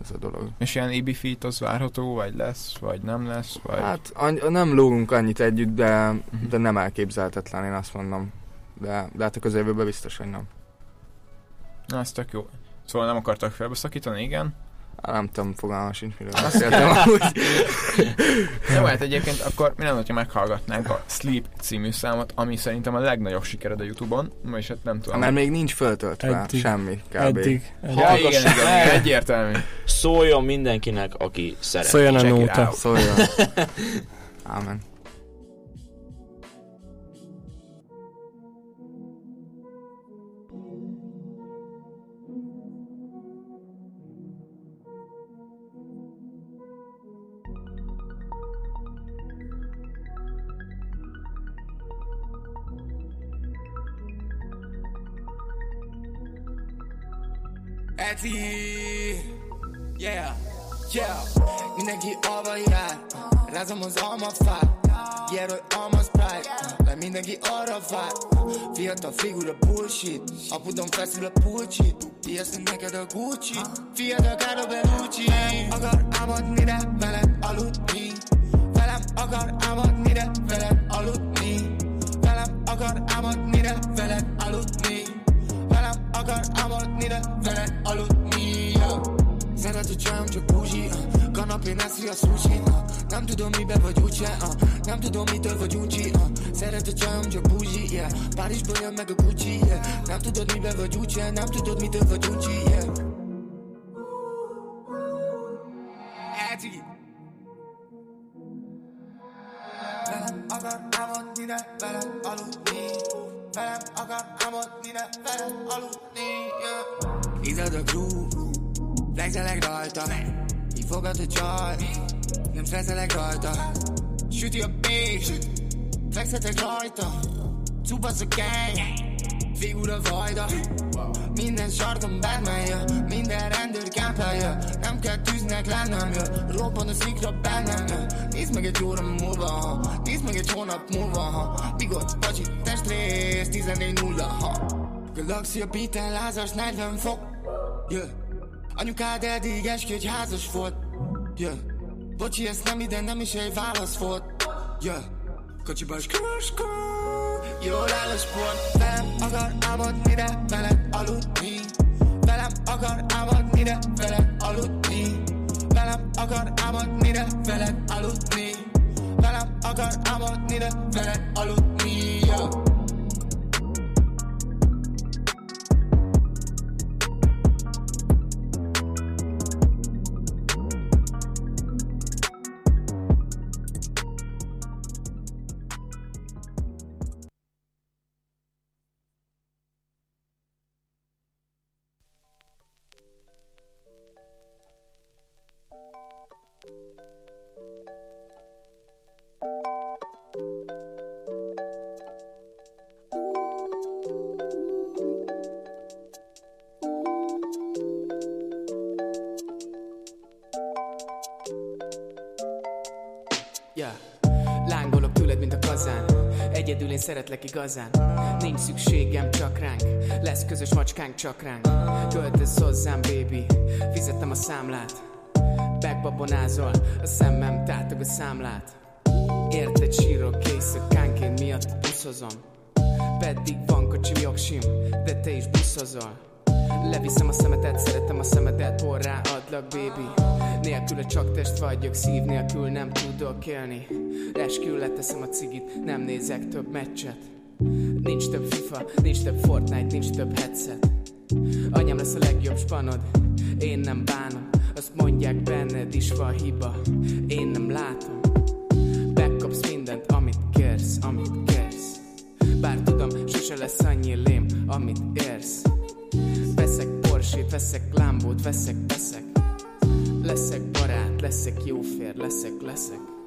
Speaker 4: ez a dolog.
Speaker 3: És ilyen Ibi feat az várható, vagy lesz, vagy nem lesz, vagy...
Speaker 4: Hát any- nem lógunk annyit együtt, de,
Speaker 3: Mhm.
Speaker 4: de nem elképzelhetetlen, én azt mondom. De, de hát a közeljövőben biztos, hogy nem.
Speaker 3: Na, ez tök jó. Szóval nem akartak felbeszakítani, igen.
Speaker 4: Nem tudom, fogalmam sincs, miről beszéltem amúgy.
Speaker 3: Jó, hát egyébként akkor mi lenne, ha meghallgatnánk a Sleep című számot, ami szerintem a legnagyobb sikered a Youtube-on, és hát nem tudom.
Speaker 4: Mert még nincs föltöltve
Speaker 5: Eddig.
Speaker 4: semmi, kb.
Speaker 5: Eddig.
Speaker 3: Ja,
Speaker 2: Hallgass
Speaker 3: igen, igen, egyértelmű.
Speaker 2: Szóljon mindenkinek, aki szeret.
Speaker 5: Szóljon a nóta.
Speaker 4: Szóljon. (laughs) Ámen.
Speaker 1: Eti Yeah, yeah. Mindenki alva jár Rázom az almafát. Hogy alma sprite Le mindenki arra vár Fiatal figura bullshit. Apudom feszül a pulcsit. Ijesztünk neked a Gucci. Fiatal Carlo Bellucci Akar álmodni, de veled aludni. Velem akar álmodni, de veled aludni. Velem akar álmodni, de Velem akar álmodni, de veled aludni. Szeret a csajom, csak búzsi. Kanapén eszi a sushi. Nem tudom mibe vagy úgyse. Nem tudom mitől vagy uncsi uh. Szeret a csajom, csak búzsi. Párizsból jön meg a Gucci. Nem tudod mibe vagy úgyse Nem tudod mitől vagy uncsi yeah. Eti Velem akar álmodni, de velem aludni Velem akar álmodni, de velem aludni yeah. Izzad a groove Flexelek rajta. Így fogad a csaj Nem stresszelek rajta. Süti a pék Flexetek rajta. Cupasz a gang Figul a vajda Minden sarkon jön Minden rendőr kámpálja Nem kell tűznek lennem jön Robban a szikra bennem jön Nézd meg egy óra múlva ha. Nézd meg egy hónap múlva ha. Bigott, pacsi, testrész 14-0 ha. Galaxia beaten lázas 40 fok yeah. Anyukád eddig eskü, hogy házas volt yeah. Bocsi, ez nem ide, nem is egy válasz volt yeah. Kocsiba kruskó Jól áll a sport Velem akar álmodni, de veled aludni. Velem akar álmodni, de veled aludni. Velem akar álmodni, de veled aludni. Velem akar álmodni, de veled aludni
Speaker 9: szeretlek igazán. Nincs szükségem csak ránk. Lesz közös macskánk csak ránk. Költöz hozzám, baby. Fizettem a számlát. Megbabonázol A szemem tátog a számlát. Érted sírok éjszakánként miatt buszozom. Pedig van kocsim, jogsim De te is buszozol Leviszem a szemetet, szeretem a szemedet, porrá adlak, baby. Nélküle csak test vagyok, szív nélkül nem tudok élni. Eskül leteszem a cigit, nem nézek több meccset. Nincs több FIFA, nincs több Fortnite, nincs több headset. Anyám lesz a legjobb spanod, én nem bánom. Azt mondják benned is van hiba, én nem látom. Megkapsz mindent, amit kérsz, amit kérsz. Bár tudom, sose lesz annyi lém, amit érsz veszek Lambót, veszek, veszek. Leszek barát, leszek jófér, leszek, leszek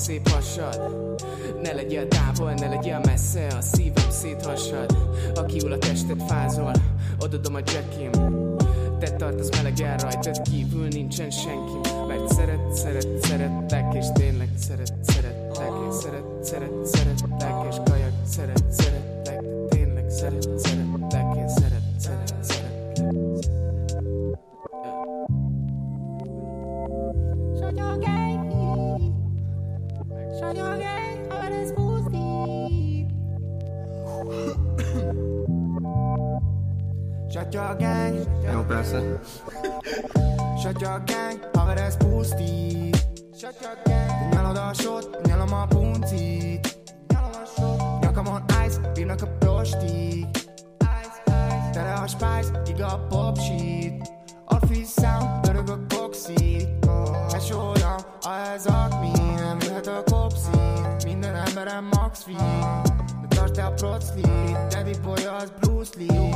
Speaker 6: szép hasad. Ne legyél távol, ne legyél messze, a szívem széthasad Aki ül a tested fázol, odadom a jackim Te tartasz melegen rajtad kívül nincsen senki. Mert szeret, szeret, szeretlek És tényleg szeret, szeretlek És szeret, szeret, szeretlek És kajak, szeret, szeretlek tényleg szeret, szeretlek
Speaker 1: Your gang,
Speaker 10: Jó, persze.
Speaker 1: shut your gang, haver ez pusztít Shut your gang, nyalod a sót, nyalom a puncit. Nyalom a sót, nyakamon ice, bírnak a prostik. Ice, ice, tele a spice, ég a popsit Office sound, pörög a koxit Ez olyan, ez akmi, nem jöhet a kopszín Minden emberem max feed De tartsd te a proclit, Daddy boy az Bruce Lee.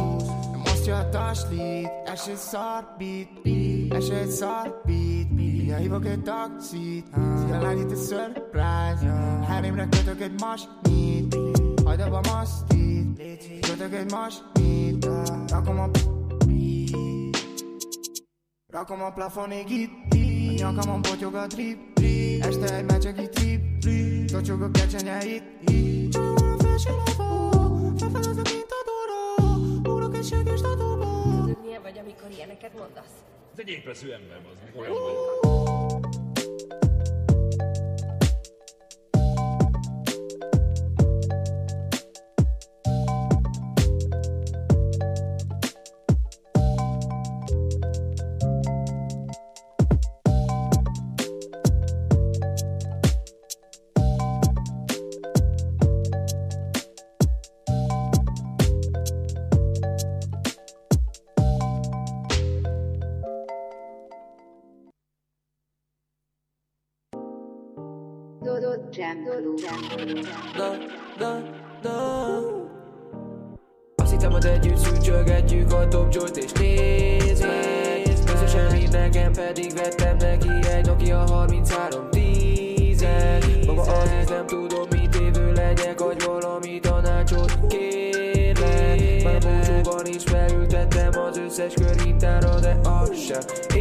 Speaker 1: Nem osztja a taslit, ez egy szar beat Ez egy szar beat Mindjárt hívok egy taxit Szia lány itt egy surprise. Hárémre kötök egy masnit Hagyd abba a masztit. Kötök egy masnit Rakom a Rakom a plafonig itt A nyakamon potyog a trip Este egy mecsegi trip Tocsog a kecsenye itt a felsilóba Felfelezek, mint a
Speaker 11: vagy, amikor ilyeneket mondasz?
Speaker 7: Ez egy ébresző ember, az olyan vagy.
Speaker 6: Da, da, da. Azt hittem, hogy együtt szűcsölgetjük a Top Joy-t és nézd meg Közösen így nekem pedig vettem neki egy Nokia 33 10 Maga azért nem tudom mit évő legyek Hogy valami tanácsot kérlek. Már búcsúban is felültettem az összes körintára De az sem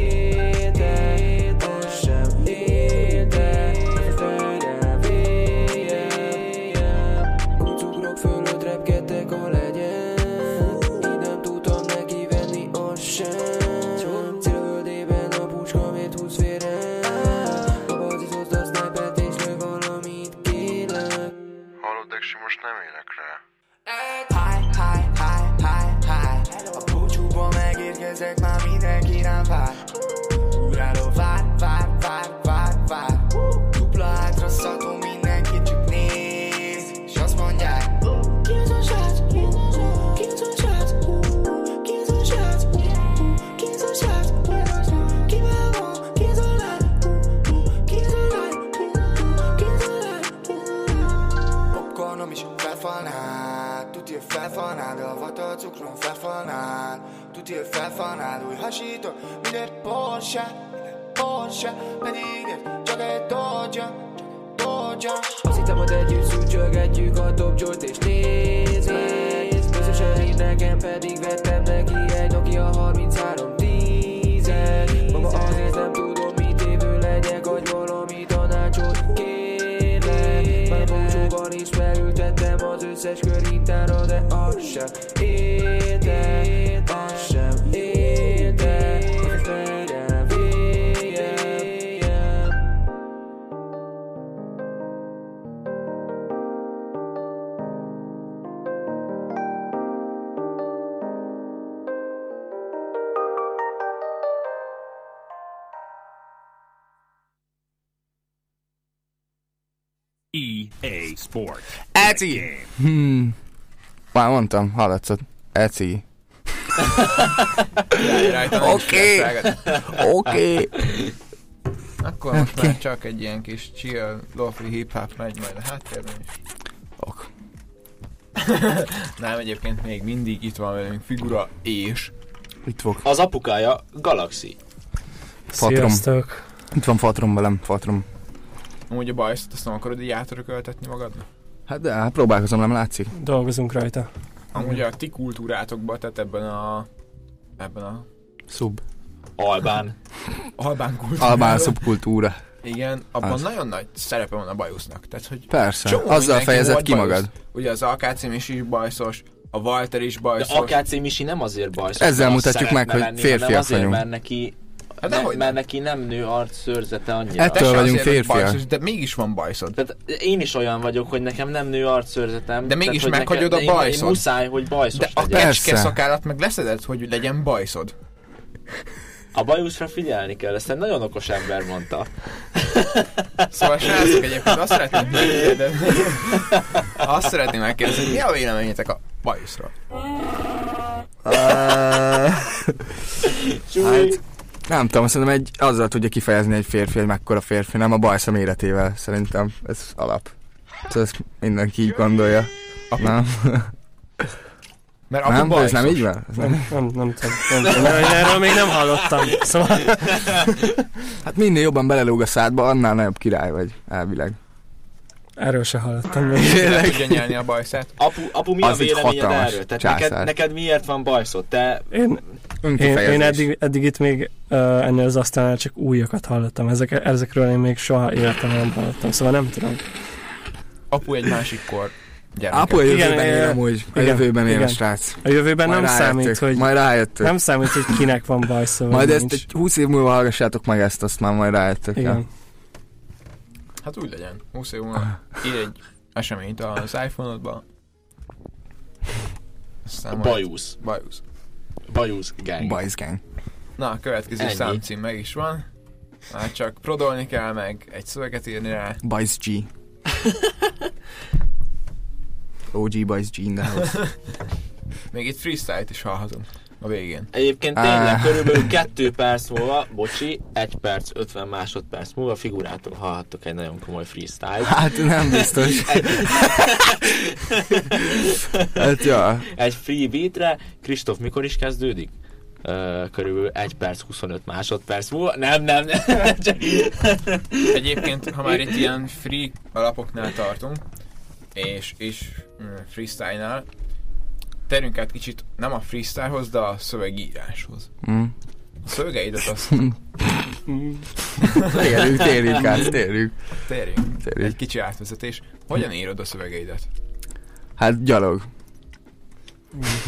Speaker 1: Tuti, hogy felfalnád Új hasítok, minden Porsche Porsche Pedig ez csak egy Dodge Dodge.
Speaker 6: Azt hittem, hogy együtt szűcsölgetjük a Joy-t és nézd meg Közösen így nekem pedig vettem neki egy Nokia 33 10 Maga azért nem tudom mit évő legyek Hogy valami tanácsot kérlek. Már búcsúban is felültettem az összes körintára De az sem érte,
Speaker 7: EA Sports.
Speaker 4: Eci! Hmm. Már mondtam, hallatszott. Eci. Oké. Oké.
Speaker 3: Akkor most már csak egy ilyen kis chill, lofi hip-hop megy majd a háttérben is.
Speaker 4: Ok.
Speaker 3: Nem, egyébként még mindig itt van velünk figura és...
Speaker 4: Itt fog.
Speaker 2: Az apukája Galaxy.
Speaker 4: Patron.
Speaker 5: Sziasztok!
Speaker 4: Itt van fatrom velem, fatrom.
Speaker 3: Amúgy a bajszot azt nem akarod így átörököltetni magadnak?
Speaker 4: Hát de, hát próbálkozom, nem látszik?
Speaker 5: Dolgozunk rajta.
Speaker 3: Amúgy a ti kultúrátokban, tehát ebben a... ebben a
Speaker 4: Szub.
Speaker 2: Albán. (laughs)
Speaker 3: albán kultúrában.
Speaker 4: Albán szubkultúra.
Speaker 3: Igen, abban
Speaker 4: Az.
Speaker 3: nagyon nagy szerepe van a bajusznak. Tehát, hogy
Speaker 4: Persze, azzal fejezed ki
Speaker 3: bajusz.
Speaker 4: magad.
Speaker 3: Ugye az AKC is is bajszos, a Walter is
Speaker 2: De
Speaker 3: bajszos.
Speaker 2: AKC Misi nem azért bajszos,
Speaker 4: Ezzel mutatjuk meg, hogy
Speaker 2: lenni,
Speaker 4: férfiak
Speaker 2: azért,
Speaker 4: vagyunk.
Speaker 2: mert neki,
Speaker 3: Hát
Speaker 2: ne, mert
Speaker 3: nem.
Speaker 2: neki nem nő arc szőrzete annyira.
Speaker 4: Ettől vagyunk férfiak.
Speaker 3: De mégis van bajszod.
Speaker 2: Tehát én is olyan vagyok, hogy nekem nem nő arcszőrzetem.
Speaker 3: De mégis
Speaker 2: tehát,
Speaker 3: meghagyod
Speaker 2: nekem-
Speaker 3: a
Speaker 2: én-
Speaker 3: bajszod.
Speaker 2: Én muszáj, hogy bajszos
Speaker 3: De a
Speaker 2: legyek.
Speaker 4: Persze.
Speaker 3: kecske szakállat meg leszeded, hogy legyen bajszod.
Speaker 2: A bajuszra figyelni kell, ezt egy nagyon okos ember mondta. (laughs)
Speaker 3: Szóval srácok egyébként azt szeretném megkérdezni, (laughs) azt szeretném megkérdezni, hogy mi a véleményetek a bajuszról?
Speaker 4: Hát, nem tudom, szerintem egy, azzal tudja kifejezni egy férfi, hogy mekkora férfi, nem a bajsza méretével, szerintem ez alap. Szóval ezt mindenki így gondolja. Nem?
Speaker 3: Mert
Speaker 4: Nem? Ez
Speaker 3: bajszos.
Speaker 4: nem így van? Ez
Speaker 5: Nem,
Speaker 4: nem?
Speaker 5: nem, nem tudom. Nem. (laughs) Nem, erről még nem hallottam. Szóval
Speaker 4: Hát minél jobban belelóg a szádba, annál nagyobb király vagy, elvileg.
Speaker 5: erről se hallottam (laughs) még.
Speaker 3: Tudja nyelni a bajszát.
Speaker 2: Apu, apu mi
Speaker 4: Az
Speaker 2: a véleményed erről? Tehát
Speaker 4: császár.
Speaker 2: neked, neked miért van bajszod? Te
Speaker 5: Én, én, én eddig, eddig itt még uh, ennél az asztalnál csak újakat hallottam. Ezek, ezekről én még soha életemben nem hallottam. Szóval nem tudom.
Speaker 3: Apu egy másik kor gyermeke.
Speaker 4: Apu a
Speaker 5: Igen,
Speaker 4: jövőben él
Speaker 5: igen.
Speaker 4: amúgy. A
Speaker 5: Igen,
Speaker 4: jövőben él a
Speaker 5: igen.
Speaker 4: srác.
Speaker 5: A jövőben
Speaker 4: Majd
Speaker 5: nem
Speaker 4: rájöttök,
Speaker 5: számít, hogy
Speaker 4: Majd rájöttök.
Speaker 5: nem számít, hogy kinek van baj, szóval
Speaker 4: Majd ezt
Speaker 5: nincs.
Speaker 4: egy 20 év múlva hallgassátok meg ezt, azt már majd rájöttök.
Speaker 5: Igen.
Speaker 4: Ja.
Speaker 3: Hát úgy legyen. 20 év múlva ír egy eseményt az iPhone-odba. Aztán majd-
Speaker 2: bajusz.
Speaker 3: Bajusz.
Speaker 2: Bajusz gang.
Speaker 4: Bajsz gang.
Speaker 3: Na, a következő
Speaker 2: Ennyi.
Speaker 3: számcím meg is van. Már csak prodolni kell, meg egy szöveget írni rá.
Speaker 4: Bajsz G. (laughs) OG Bajsz G in the house.
Speaker 3: Még itt freestyle-t is hallhatunk a végén.
Speaker 2: Egyébként tényleg
Speaker 4: Á.
Speaker 2: körülbelül 2 perc múlva, bocsi, 1 perc 50 másodperc múlva figurától hallhattok egy nagyon komoly freestyle.
Speaker 4: Hát nem biztos. (laughs) hát ja.
Speaker 2: Egy free beatre, Kristóf mikor is kezdődik? Uh, körülbelül 1 perc 25 másodperc múlva. Nem, nem, nem. Csak...
Speaker 3: Egyébként, ha már itt ilyen free alapoknál tartunk, és, és mm, freestyle-nál, terünk át kicsit nem a freestylehoz, de a szövegíráshoz.
Speaker 4: Mm.
Speaker 3: A szövegeidet azt
Speaker 4: Térjük, térjük át, térjük.
Speaker 3: térjünk. Egy kicsi átvezetés. Hogyan írod a szövegeidet?
Speaker 4: Hát gyalog.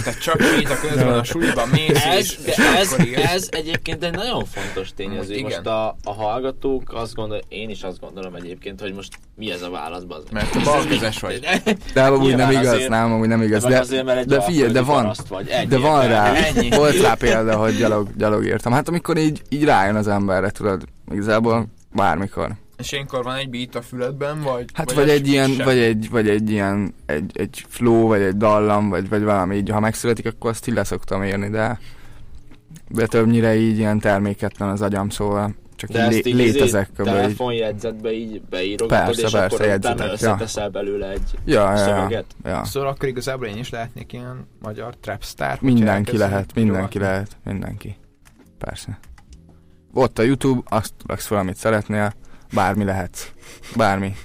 Speaker 3: Tehát csak így a közben a suliba mész,
Speaker 2: Ez,
Speaker 3: és,
Speaker 2: de ez, ez egyébként egy nagyon fontos tényező.
Speaker 3: Igen.
Speaker 2: Most a, a hallgatók azt gondol, én is azt gondolom egyébként, hogy most mi ez a válasz, bazd.
Speaker 3: Mert te balkezes vagy. (laughs)
Speaker 4: De amúgy nem igaz,
Speaker 2: azért-
Speaker 4: nem, amúgy nem igaz. De,
Speaker 2: azért, mert egy
Speaker 4: de figyelj, de van,
Speaker 2: vagy. Ennyi
Speaker 4: de van rá.
Speaker 3: Ennyi.
Speaker 4: volt rá példa, hogy gyalog, gyalog írtam. Hát amikor így, így rájön az emberre, tudod, igazából bármikor.
Speaker 3: És ilyenkor van egy beat a füledben, vagy...
Speaker 4: Hát vagy, egy ilyen,
Speaker 3: sem?
Speaker 4: vagy egy, vagy egy ilyen, egy, egy flow, vagy egy dallam, vagy, vagy valami így, ha megszületik, akkor azt így leszoktam írni, de, de többnyire így ilyen terméketlen az agyam, szóval csak
Speaker 2: De
Speaker 4: így
Speaker 2: ezt így
Speaker 4: létezek
Speaker 2: izé,
Speaker 4: kb. így.
Speaker 2: telefonjegyzetbe így beírogatod,
Speaker 4: Persze,
Speaker 2: és
Speaker 4: persze,
Speaker 2: akkor utána
Speaker 4: jegyzetek, ja.
Speaker 2: összeteszel belőle egy
Speaker 4: Ja, ja, ja,
Speaker 2: szöveget.
Speaker 4: ja.
Speaker 3: Szóval akkor igazából én is lehetnék ilyen magyar trapstar. hogyha
Speaker 4: Mindenki lehet, mindenki lehet, mindenki. Persze. Ott a YouTube, azt raksz fel, amit szeretnél, bármi lehetsz. Bármi.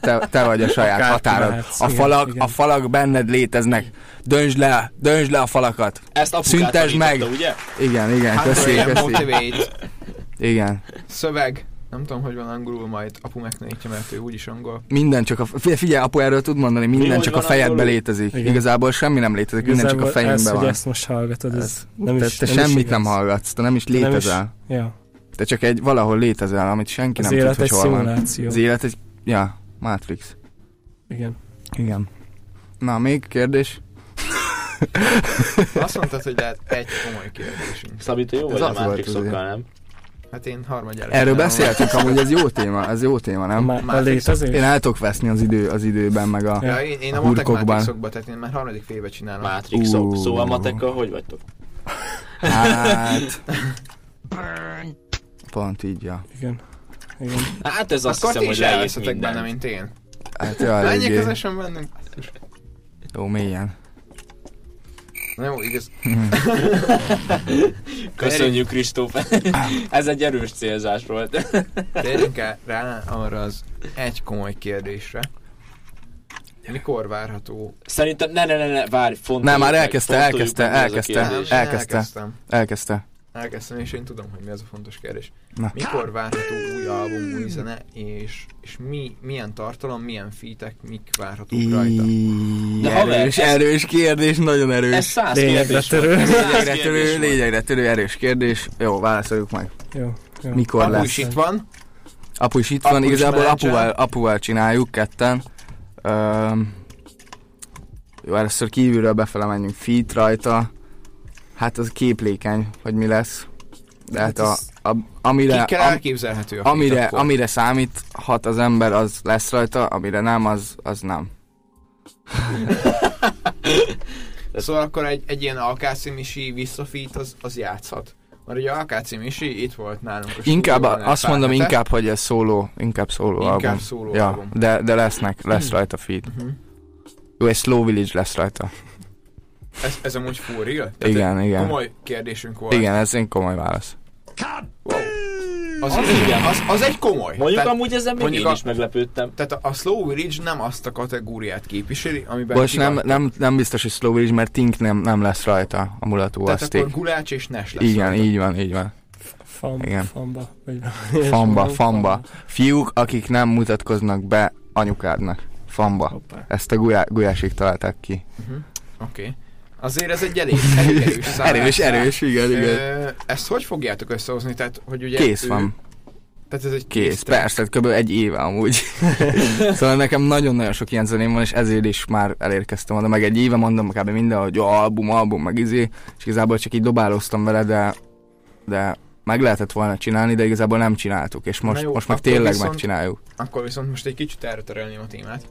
Speaker 4: Te, te vagy a saját
Speaker 5: Akárki
Speaker 4: határod.
Speaker 5: lehetsz,
Speaker 4: A
Speaker 5: igen,
Speaker 4: falak,
Speaker 5: igen.
Speaker 4: a falak benned léteznek. Döntsd le, döntsd le a falakat.
Speaker 2: Ezt
Speaker 4: Szüntesd meg.
Speaker 2: ugye?
Speaker 4: Igen, igen,
Speaker 3: Hát
Speaker 4: köszi, köszi.
Speaker 3: motivate,
Speaker 4: Igen.
Speaker 3: szöveg, nem tudom, hogy van angolul, majd apu megtanítja, mert ő úgyis angol.
Speaker 4: Minden csak a... Figyelj, apu erről tud mondani, minden
Speaker 2: hogy
Speaker 4: csak a
Speaker 2: van
Speaker 4: fejedbe
Speaker 2: angolul?
Speaker 4: létezik.
Speaker 5: Igen.
Speaker 4: Igazából semmi nem létezik, minden csak a
Speaker 5: Igazából ez,
Speaker 4: fejünkben
Speaker 5: hogy
Speaker 4: van.
Speaker 5: ezt most hallgatod, ez
Speaker 4: Ez-
Speaker 5: nem
Speaker 4: Te,
Speaker 5: is
Speaker 4: te
Speaker 5: nem is
Speaker 4: semmit
Speaker 5: igaz.
Speaker 4: nem hallgatsz, te nem is
Speaker 5: Nem is-
Speaker 4: létezel.
Speaker 5: Ja.
Speaker 4: Te csak egy valahol létezel, amit senki
Speaker 5: Az
Speaker 4: nem
Speaker 5: élet
Speaker 4: tud,
Speaker 5: egy
Speaker 4: hogy hol van.
Speaker 5: szimuláció.
Speaker 4: Az élet egy... Ja, Matrix.
Speaker 5: Igen.
Speaker 4: Igen. Na, még kérdés?
Speaker 3: Azt mondtad, hogy lehet egy komoly kérdésünk.
Speaker 2: Szabi, te jó
Speaker 4: Ez
Speaker 2: vagy a
Speaker 4: az
Speaker 2: Matrixokkal, nem?
Speaker 3: Hát én harmadjára.
Speaker 4: Erről
Speaker 3: csinálom.
Speaker 4: beszéltünk, amúgy ez jó téma, ez jó téma, nem?
Speaker 5: Már a
Speaker 3: Matrix-
Speaker 5: létezés?
Speaker 4: Én el tudok veszni az, idő, az időben, meg a...
Speaker 3: Ja, én, én
Speaker 4: a
Speaker 3: a matek matrixokba, tehát én már harmadik féve csinálom.
Speaker 2: Matrixok.
Speaker 4: Ú.
Speaker 2: Szóval matekkal hogy vagytok?
Speaker 4: Hát... (laughs) Pont így, ja.
Speaker 5: Igen. Igen.
Speaker 2: Hát ez azt
Speaker 3: Akkor
Speaker 2: hiszem, hogy
Speaker 3: elveszetek benne, mint én.
Speaker 4: Hát ja,
Speaker 3: Menjek
Speaker 4: eléggé.
Speaker 3: közösen bennünk.
Speaker 4: Jó, mélyen.
Speaker 3: Na jó, igaz. (laughs)
Speaker 2: Köszönjük, Kristóf. (laughs) Ez egy erős célzás volt. (laughs)
Speaker 3: Térjünk el rá arra az egy komoly kérdésre. Mikor várható?
Speaker 2: Szerintem, ne, ne, ne, ne, várj, fontoljuk
Speaker 4: Nem, már elkezdte, elkezdte, elkezdte, elkezdte,
Speaker 3: Elkezdtem.
Speaker 4: elkezdte.
Speaker 3: Elkezdtem, és én tudom, hogy mi az a fontos kérdés.
Speaker 4: Na.
Speaker 3: Mikor várható új album, új zene, és, és mi, milyen tartalom, milyen featek, mik várhatók rajta?
Speaker 2: De haver,
Speaker 4: erős,
Speaker 2: ez-
Speaker 4: erős kérdés, nagyon
Speaker 2: Ez
Speaker 4: erős.
Speaker 2: száz
Speaker 5: Lényegre törő.
Speaker 2: Ez száz
Speaker 4: Lényegre törő, lényegre törő, erős kérdés. Jó, válaszoljuk meg.
Speaker 5: Jó, jó.
Speaker 4: Mikor
Speaker 3: Apu
Speaker 4: lesz?
Speaker 3: is itt van.
Speaker 4: Apu is itt van,
Speaker 3: Apu is
Speaker 4: igazából apuval, apuval csináljuk ketten. Öm, jó, először kívülről befele menjünk feet rajta. Hát az képlékeny, hogy mi lesz. De hát a, a, amire, am,
Speaker 3: elképzelhető a
Speaker 4: amire,
Speaker 3: akkor?
Speaker 4: amire számíthat az ember, az lesz rajta, amire nem, az, az nem. (laughs)
Speaker 3: Szóval akkor egy, egy ilyen Alkáci Misi visszafit az, az játszhat. Mert ugye Alkáci Misi itt volt nálunk
Speaker 4: Inkább, azt mondom
Speaker 3: hete.
Speaker 4: inkább, hogy ez szóló, inkább szóló
Speaker 3: Inkább
Speaker 4: album.
Speaker 3: szóló
Speaker 4: ja,
Speaker 3: album.
Speaker 4: De, de lesznek, lesz rajta feed.
Speaker 3: Mhm.
Speaker 4: Jó, egy Slow Village lesz rajta.
Speaker 3: Ez, ez amúgy full real? Tehát
Speaker 4: Igen, igen.
Speaker 3: Komoly kérdésünk volt.
Speaker 4: Igen, ez egy komoly válasz.
Speaker 3: Wow. Az,
Speaker 2: Az
Speaker 3: igen, az, az egy komoly.
Speaker 2: Mondjuk
Speaker 3: Tehát-
Speaker 2: amúgy ezen még
Speaker 3: mondjuk
Speaker 2: én
Speaker 3: a-
Speaker 2: is meglepődtem.
Speaker 3: Tehát a, a Slow Village nem azt a kategóriát képviseli, amiben
Speaker 4: Most nem, nem, nem biztos, hogy Slow Village, mert Tink nem, nem lesz rajta a mulató
Speaker 3: Tehát
Speaker 4: aszték.
Speaker 3: akkor Gulács és Nes lesz
Speaker 4: Igen,
Speaker 3: rajta.
Speaker 4: így van, így van.
Speaker 5: Fam,
Speaker 4: Igen.
Speaker 5: Famba. Vagy
Speaker 4: Famba, (laughs) famba. Fiúk, akik nem mutatkoznak be anyukádnak. Famba.
Speaker 5: Hoppá.
Speaker 4: Ezt a gulyá, gulyásig találták ki.
Speaker 3: Oké. Okay. Azért ez egy elég, elég erős szám. (laughs)
Speaker 4: Erős, erős, igen, igen.
Speaker 3: Ezt hogy fogjátok összehozni? Tehát, hogy ugye
Speaker 4: Kész
Speaker 3: ő-
Speaker 4: van.
Speaker 3: Tehát ez egy
Speaker 4: Kész,
Speaker 3: track.
Speaker 4: persze, tehát kb. egy éve amúgy. (laughs) szóval nekem nagyon-nagyon sok ilyen zeném van, és ezért is már elérkeztem oda, meg egy éve mondom kb. minden, hogy jó, album, album, meg izé, és igazából csak így dobálóztam vele, de, de meg lehetett volna csinálni, de igazából nem csináltuk, és most,
Speaker 3: jó,
Speaker 4: most meg tényleg
Speaker 3: viszont-
Speaker 4: megcsináljuk.
Speaker 3: Akkor viszont most egy kicsit erre terelném a témát.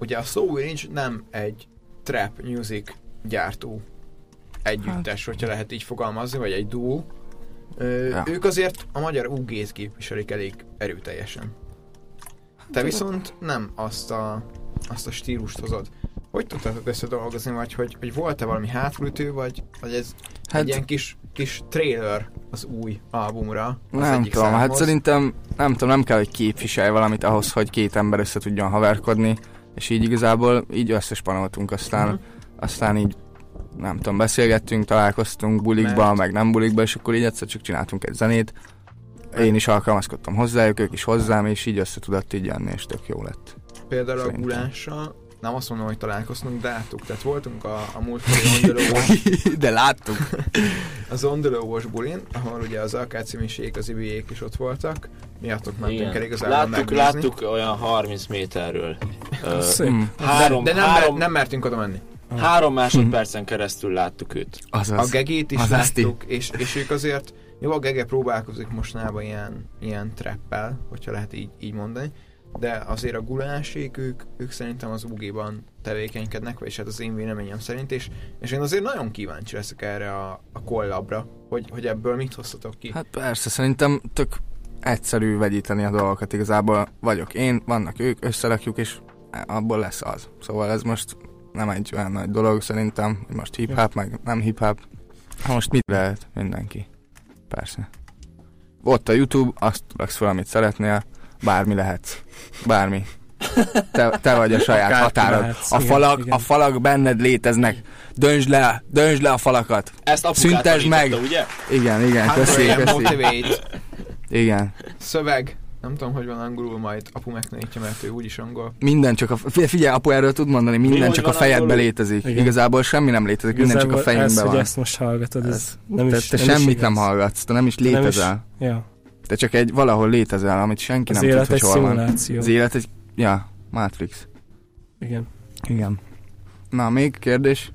Speaker 3: Ugye a Slow Village nem egy trap music gyártó együttes, hogyha lehet így fogalmazni, vagy egy duó. Ö,
Speaker 4: Ja.
Speaker 3: Ők azért a magyar UG-t képviselik elég erőteljesen. Te viszont nem azt a, azt a stílust hozod. Hogy tudtátok összedolgozni, vagy hogy, hogy volt-e valami hátulütő, vagy, vagy ez hát,
Speaker 4: Hát-
Speaker 3: egy ilyen kis, kis trailer az új albumra? Az
Speaker 4: Nem
Speaker 3: egyik
Speaker 4: tudom, hát
Speaker 3: számhoz?
Speaker 4: szerintem nem tudom, nem kell, hogy képviselj valamit ahhoz, hogy két ember össze tudjon haverkodni, és így igazából így összespanoltunk, aztán,
Speaker 3: Mhm.
Speaker 4: Aztán így nem tudom, beszélgettünk, találkoztunk bulikba,
Speaker 3: Mert-
Speaker 4: meg nem bulikba, és akkor így egyszer csak csináltunk egy zenét. Én is alkalmazkodtam hozzájuk, ők is hozzám, és így össze tudott így jönni, és tök jó lett.
Speaker 3: Például
Speaker 4: Szerintem.
Speaker 3: a gulással, nem azt mondom, hogy találkoztunk, de láttuk. Tehát voltunk a, a Ondelóvos, (laughs)
Speaker 4: De láttuk. (laughs)
Speaker 3: az Ondelóvos bulin, ahol ugye az Alkáci Misék, az Ibiék is ott voltak. Miattok mentünk el igazából
Speaker 2: Láttuk,
Speaker 3: megnézni.
Speaker 2: láttuk olyan 30 méterről. Ö, három,
Speaker 3: de, de nem,
Speaker 2: három,
Speaker 3: mer- nem mertünk oda menni.
Speaker 2: Három másodpercen keresztül láttuk őt.
Speaker 4: azaz.
Speaker 3: A gegét is
Speaker 4: az eszti.
Speaker 3: láttuk, és, és ők azért, jó, a gege próbálkozik mostanában ilyen, ilyen trappel, hogyha lehet így, így mondani, de azért a gulásék, ők, ők szerintem az UG-ban tevékenykednek, vagyis hát az én véleményem szerint, és, és én azért nagyon kíváncsi leszek erre a, a kollabra, hogy, hogy ebből mit hoztatok ki.
Speaker 4: Hát persze, szerintem tök egyszerű vegyíteni a dolgokat igazából. Vagyok én, vannak ők, összerakjuk, és abból lesz az. Szóval ez most nem egy olyan nagy dolog szerintem, hogy most hip-hop, meg nem hip-hop. Most mit lehet mindenki? Persze. Ott a YouTube, azt raksz fel, amit szeretnél, bármi lehetsz. Bármi. Te, te vagy a saját
Speaker 5: Akárki
Speaker 4: határod.
Speaker 5: lehetsz,
Speaker 4: A
Speaker 5: igen,
Speaker 4: falak,
Speaker 5: igen.
Speaker 4: a falak benned léteznek. Döntsd le, döntsd le a falakat.
Speaker 2: Ezt
Speaker 4: Szüntesd meg!
Speaker 2: ugye?
Speaker 4: Igen, igen,
Speaker 3: Hát,
Speaker 4: köszi,
Speaker 3: ilyen
Speaker 4: köszi.
Speaker 3: motivate,
Speaker 4: Igen.
Speaker 3: szöveg, nem tudom, hogy van angolul, majd apu megtanítja, mert ő úgyis angol.
Speaker 4: Minden csak a... Figyelj, apu erről tud mondani, minden
Speaker 2: hogy
Speaker 4: csak a
Speaker 2: van
Speaker 4: fejedbe
Speaker 2: angolul?
Speaker 4: létezik.
Speaker 5: Igen.
Speaker 4: Igazából semmi nem létezik, minden csak a
Speaker 5: Igazából ez,
Speaker 4: fejünkben
Speaker 5: hogy
Speaker 4: van.
Speaker 5: ezt most hallgatod, ez,
Speaker 4: Ez-
Speaker 5: nem
Speaker 4: Te,
Speaker 5: is
Speaker 4: te
Speaker 5: nem is
Speaker 4: semmit
Speaker 5: igaz.
Speaker 4: nem hallgatsz, te nem is
Speaker 5: Nem is-
Speaker 4: létezel.
Speaker 5: Ja,
Speaker 4: Te csak egy valahol létezel, amit senki
Speaker 5: az
Speaker 4: nem
Speaker 5: élet
Speaker 4: tud,
Speaker 5: egy
Speaker 4: hogy hol van. Az élet egy... Ja, Matrix.
Speaker 5: Igen.
Speaker 4: Igen. Na, még kérdés?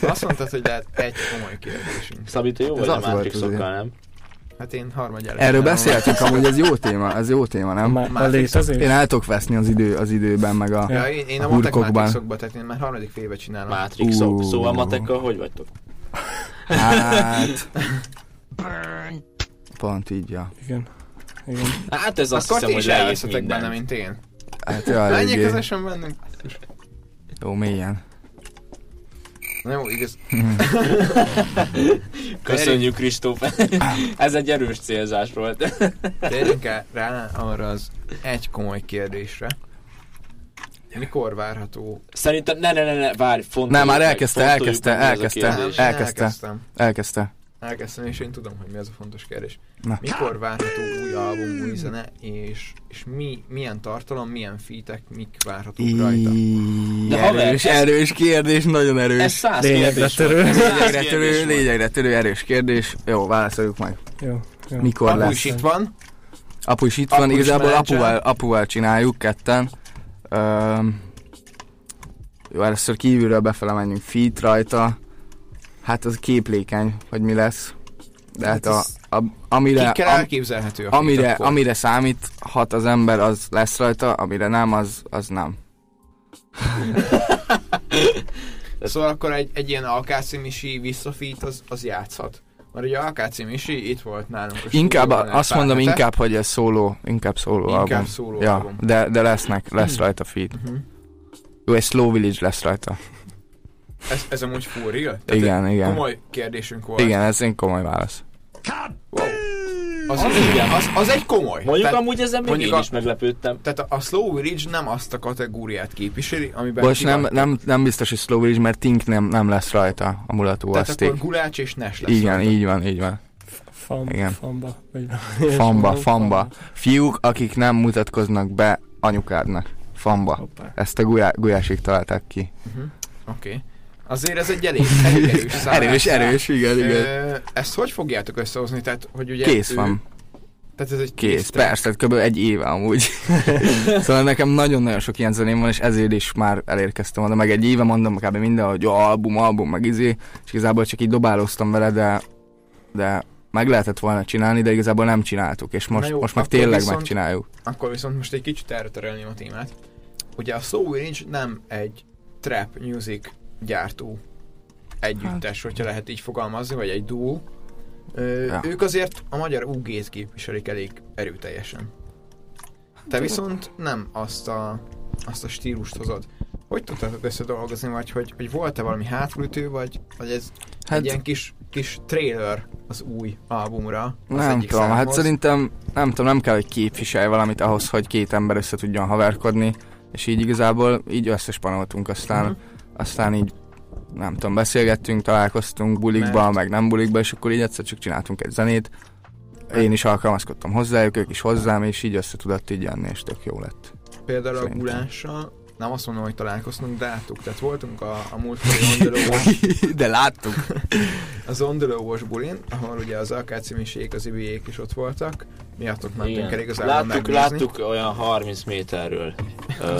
Speaker 3: Azt mondtad, hogy lehet egy komoly kérdésünk.
Speaker 2: Szabi, te jó vagy a Matrixokkal, nem?
Speaker 3: Hát én harmadjára.
Speaker 4: Erről beszéltünk, amúgy ez jó téma, ez jó téma, nem?
Speaker 5: Már létezés?
Speaker 4: Én el tudok veszni az, idő, az időben, meg a...
Speaker 3: Ja, én, én a
Speaker 4: A hurkokban.
Speaker 3: tehát én már harmadik félbe csinálom.
Speaker 2: Matrixok.
Speaker 4: Ú.
Speaker 2: Szóval matekkal hogy vagytok?
Speaker 4: Hát... Pont így, ja.
Speaker 5: Igen. Igen.
Speaker 2: Hát ez azt
Speaker 3: Akkor
Speaker 2: hiszem,
Speaker 3: ti
Speaker 2: hogy
Speaker 3: elveszetek benne, mint én.
Speaker 4: Hát ja,
Speaker 3: Menjek
Speaker 4: eléggé.
Speaker 3: közösen bennünk.
Speaker 4: Jó, mélyen.
Speaker 3: Na jó, igaz. (laughs)
Speaker 2: Köszönjük, Kristóf. (laughs) Ez egy erős célzás volt. (laughs)
Speaker 3: Térjünk rá arra az egy komoly kérdésre. Mikor várható?
Speaker 2: Szerintem, ne, ne, ne, ne, várj, fontoljuk
Speaker 4: Nem, már elkezdte, elkezdte, elkezdte, elkezdte,
Speaker 3: Elkezdtem.
Speaker 4: elkezdte.
Speaker 3: Elkezdtem, és én tudom, hogy mi ez a fontos kérdés.
Speaker 4: Na.
Speaker 3: Mikor várható új album, új zene, és, és mi, milyen tartalom, milyen featek, mik várhatók rajta?
Speaker 2: De haver,
Speaker 4: erős,
Speaker 2: ez-
Speaker 4: erős kérdés, nagyon erős.
Speaker 2: Ez száz
Speaker 5: Lényegre
Speaker 2: kérdés
Speaker 5: törő.
Speaker 4: Lényegre törő, lényegre törő, erős kérdés. Jó, válaszoljuk meg.
Speaker 5: Jó, jó.
Speaker 4: Mikor
Speaker 3: Apu
Speaker 4: lesz?
Speaker 3: is itt van.
Speaker 4: Apu is itt van,
Speaker 3: Apu is
Speaker 4: igazából apuval, apuval csináljuk ketten. Öm, jó, először kívülről befele menjünk feet rajta. Hát az képlékeny, hogy mi lesz. De hát a, a, amire, am,
Speaker 3: elképzelhető a
Speaker 4: amire,
Speaker 3: akkor?
Speaker 4: amire számíthat az ember, az lesz rajta, amire nem, az, az nem. (laughs)
Speaker 3: Szóval akkor egy, egy ilyen Alkáci Misi visszafít az, az játszhat. Mert ugye Alkáci Misi itt volt nálunk
Speaker 4: Inkább, azt mondom
Speaker 3: hete.
Speaker 4: inkább, hogy ez szóló, inkább szóló
Speaker 3: Inkább
Speaker 4: album.
Speaker 3: szóló
Speaker 4: ja,
Speaker 3: album.
Speaker 4: De, de lesznek, lesz rajta feed.
Speaker 3: Mhm.
Speaker 4: Jó, egy Slow Village lesz rajta.
Speaker 3: Ez, ez amúgy full real? Tehát
Speaker 4: Igen, igen.
Speaker 3: Komoly kérdésünk volt.
Speaker 4: Igen, ez egy komoly válasz.
Speaker 3: Wow. Az, az, igen, az, az egy komoly.
Speaker 2: Mondjuk
Speaker 3: Tehát-
Speaker 2: amúgy ezen még
Speaker 3: mondjuk
Speaker 2: én
Speaker 3: a-
Speaker 2: is meglepődtem.
Speaker 3: Tehát a, a Slow Village nem azt a kategóriát képviseli, amiben
Speaker 4: Most nem, nem, nem biztos, hogy Slow Village, mert Tink nem, nem lesz rajta a mulató
Speaker 3: Tehát
Speaker 4: aszték.
Speaker 3: akkor Gulács és Nes lesz
Speaker 4: Igen,
Speaker 3: rajta.
Speaker 4: így van, így van.
Speaker 5: Fam,
Speaker 4: Igen.
Speaker 5: Famba.
Speaker 4: Famba, (laughs) famba. Fiúk, akik nem mutatkoznak be anyukádnak. Famba.
Speaker 5: Hoppá.
Speaker 4: Ezt a gulyá, gulyásig találták ki.
Speaker 3: Oké. Okay. Azért ez egy elég, elég erős szám. (laughs)
Speaker 4: Erős, erős, igen, igen.
Speaker 3: Ezt hogy fogjátok összehozni? Tehát, hogy ugye
Speaker 4: Kész
Speaker 3: ő-
Speaker 4: van.
Speaker 3: Tehát ez egy
Speaker 4: Kész, persze, tehát kb. egy éve amúgy. (laughs) szóval nekem nagyon-nagyon sok ilyen zeném van, és ezért is már elérkeztem oda, meg egy éve mondom kb. minden, hogy jó, album, album, meg izé, és igazából csak így dobálóztam vele, de, de meg lehetett volna csinálni, de igazából nem csináltuk, és most,
Speaker 3: jó,
Speaker 4: most meg tényleg
Speaker 3: viszont-
Speaker 4: megcsináljuk.
Speaker 3: Akkor viszont most egy kicsit erre terelném a témát. Ugye a Slow Village nem egy trap music gyártó együttes, hogyha lehet így fogalmazni, vagy egy duó. Ö,
Speaker 4: Ja.
Speaker 3: Ők azért a magyar UG-t képviselik elég erőteljesen. Te viszont nem azt a, azt a stílust hozod. Hogy tudtátok összedolgozni, vagy hogy, hogy volt-e valami hátulütő, vagy, vagy ez hát,
Speaker 4: Hát-
Speaker 3: egy ilyen kis, kis trailer az új albumra? Az
Speaker 4: Nem
Speaker 3: egyik
Speaker 4: tudom, hát
Speaker 3: számhoz?
Speaker 4: szerintem nem tudom, nem kell, hogy képviselj valamit ahhoz, hogy két ember össze tudjon haverkodni, és így igazából így összespanoltunk, aztán,
Speaker 3: Mhm.
Speaker 4: Aztán így nem tudom, beszélgettünk, találkoztunk bulikba,
Speaker 3: Mert-
Speaker 4: meg nem bulikba, és akkor így egyszer csak csináltunk egy zenét. Én is alkalmazkodtam hozzájuk, ők is hozzám, és így össze tudott így jönni, és tök jó lett.
Speaker 3: Például
Speaker 4: Szerintem.
Speaker 3: a gulással, nem azt mondom, hogy találkoztunk, de láttuk. Tehát voltunk a, a múltkori ondolóvos, (laughs)
Speaker 4: De láttuk. (laughs)
Speaker 3: az ondolóvos bulin, ahol ugye az Alkáci Misék, az Ibiék is ott voltak. Miattok mentünk el igazából
Speaker 2: Láttuk,
Speaker 3: megnézni.
Speaker 2: láttuk olyan 30 méterről. (laughs) Ö,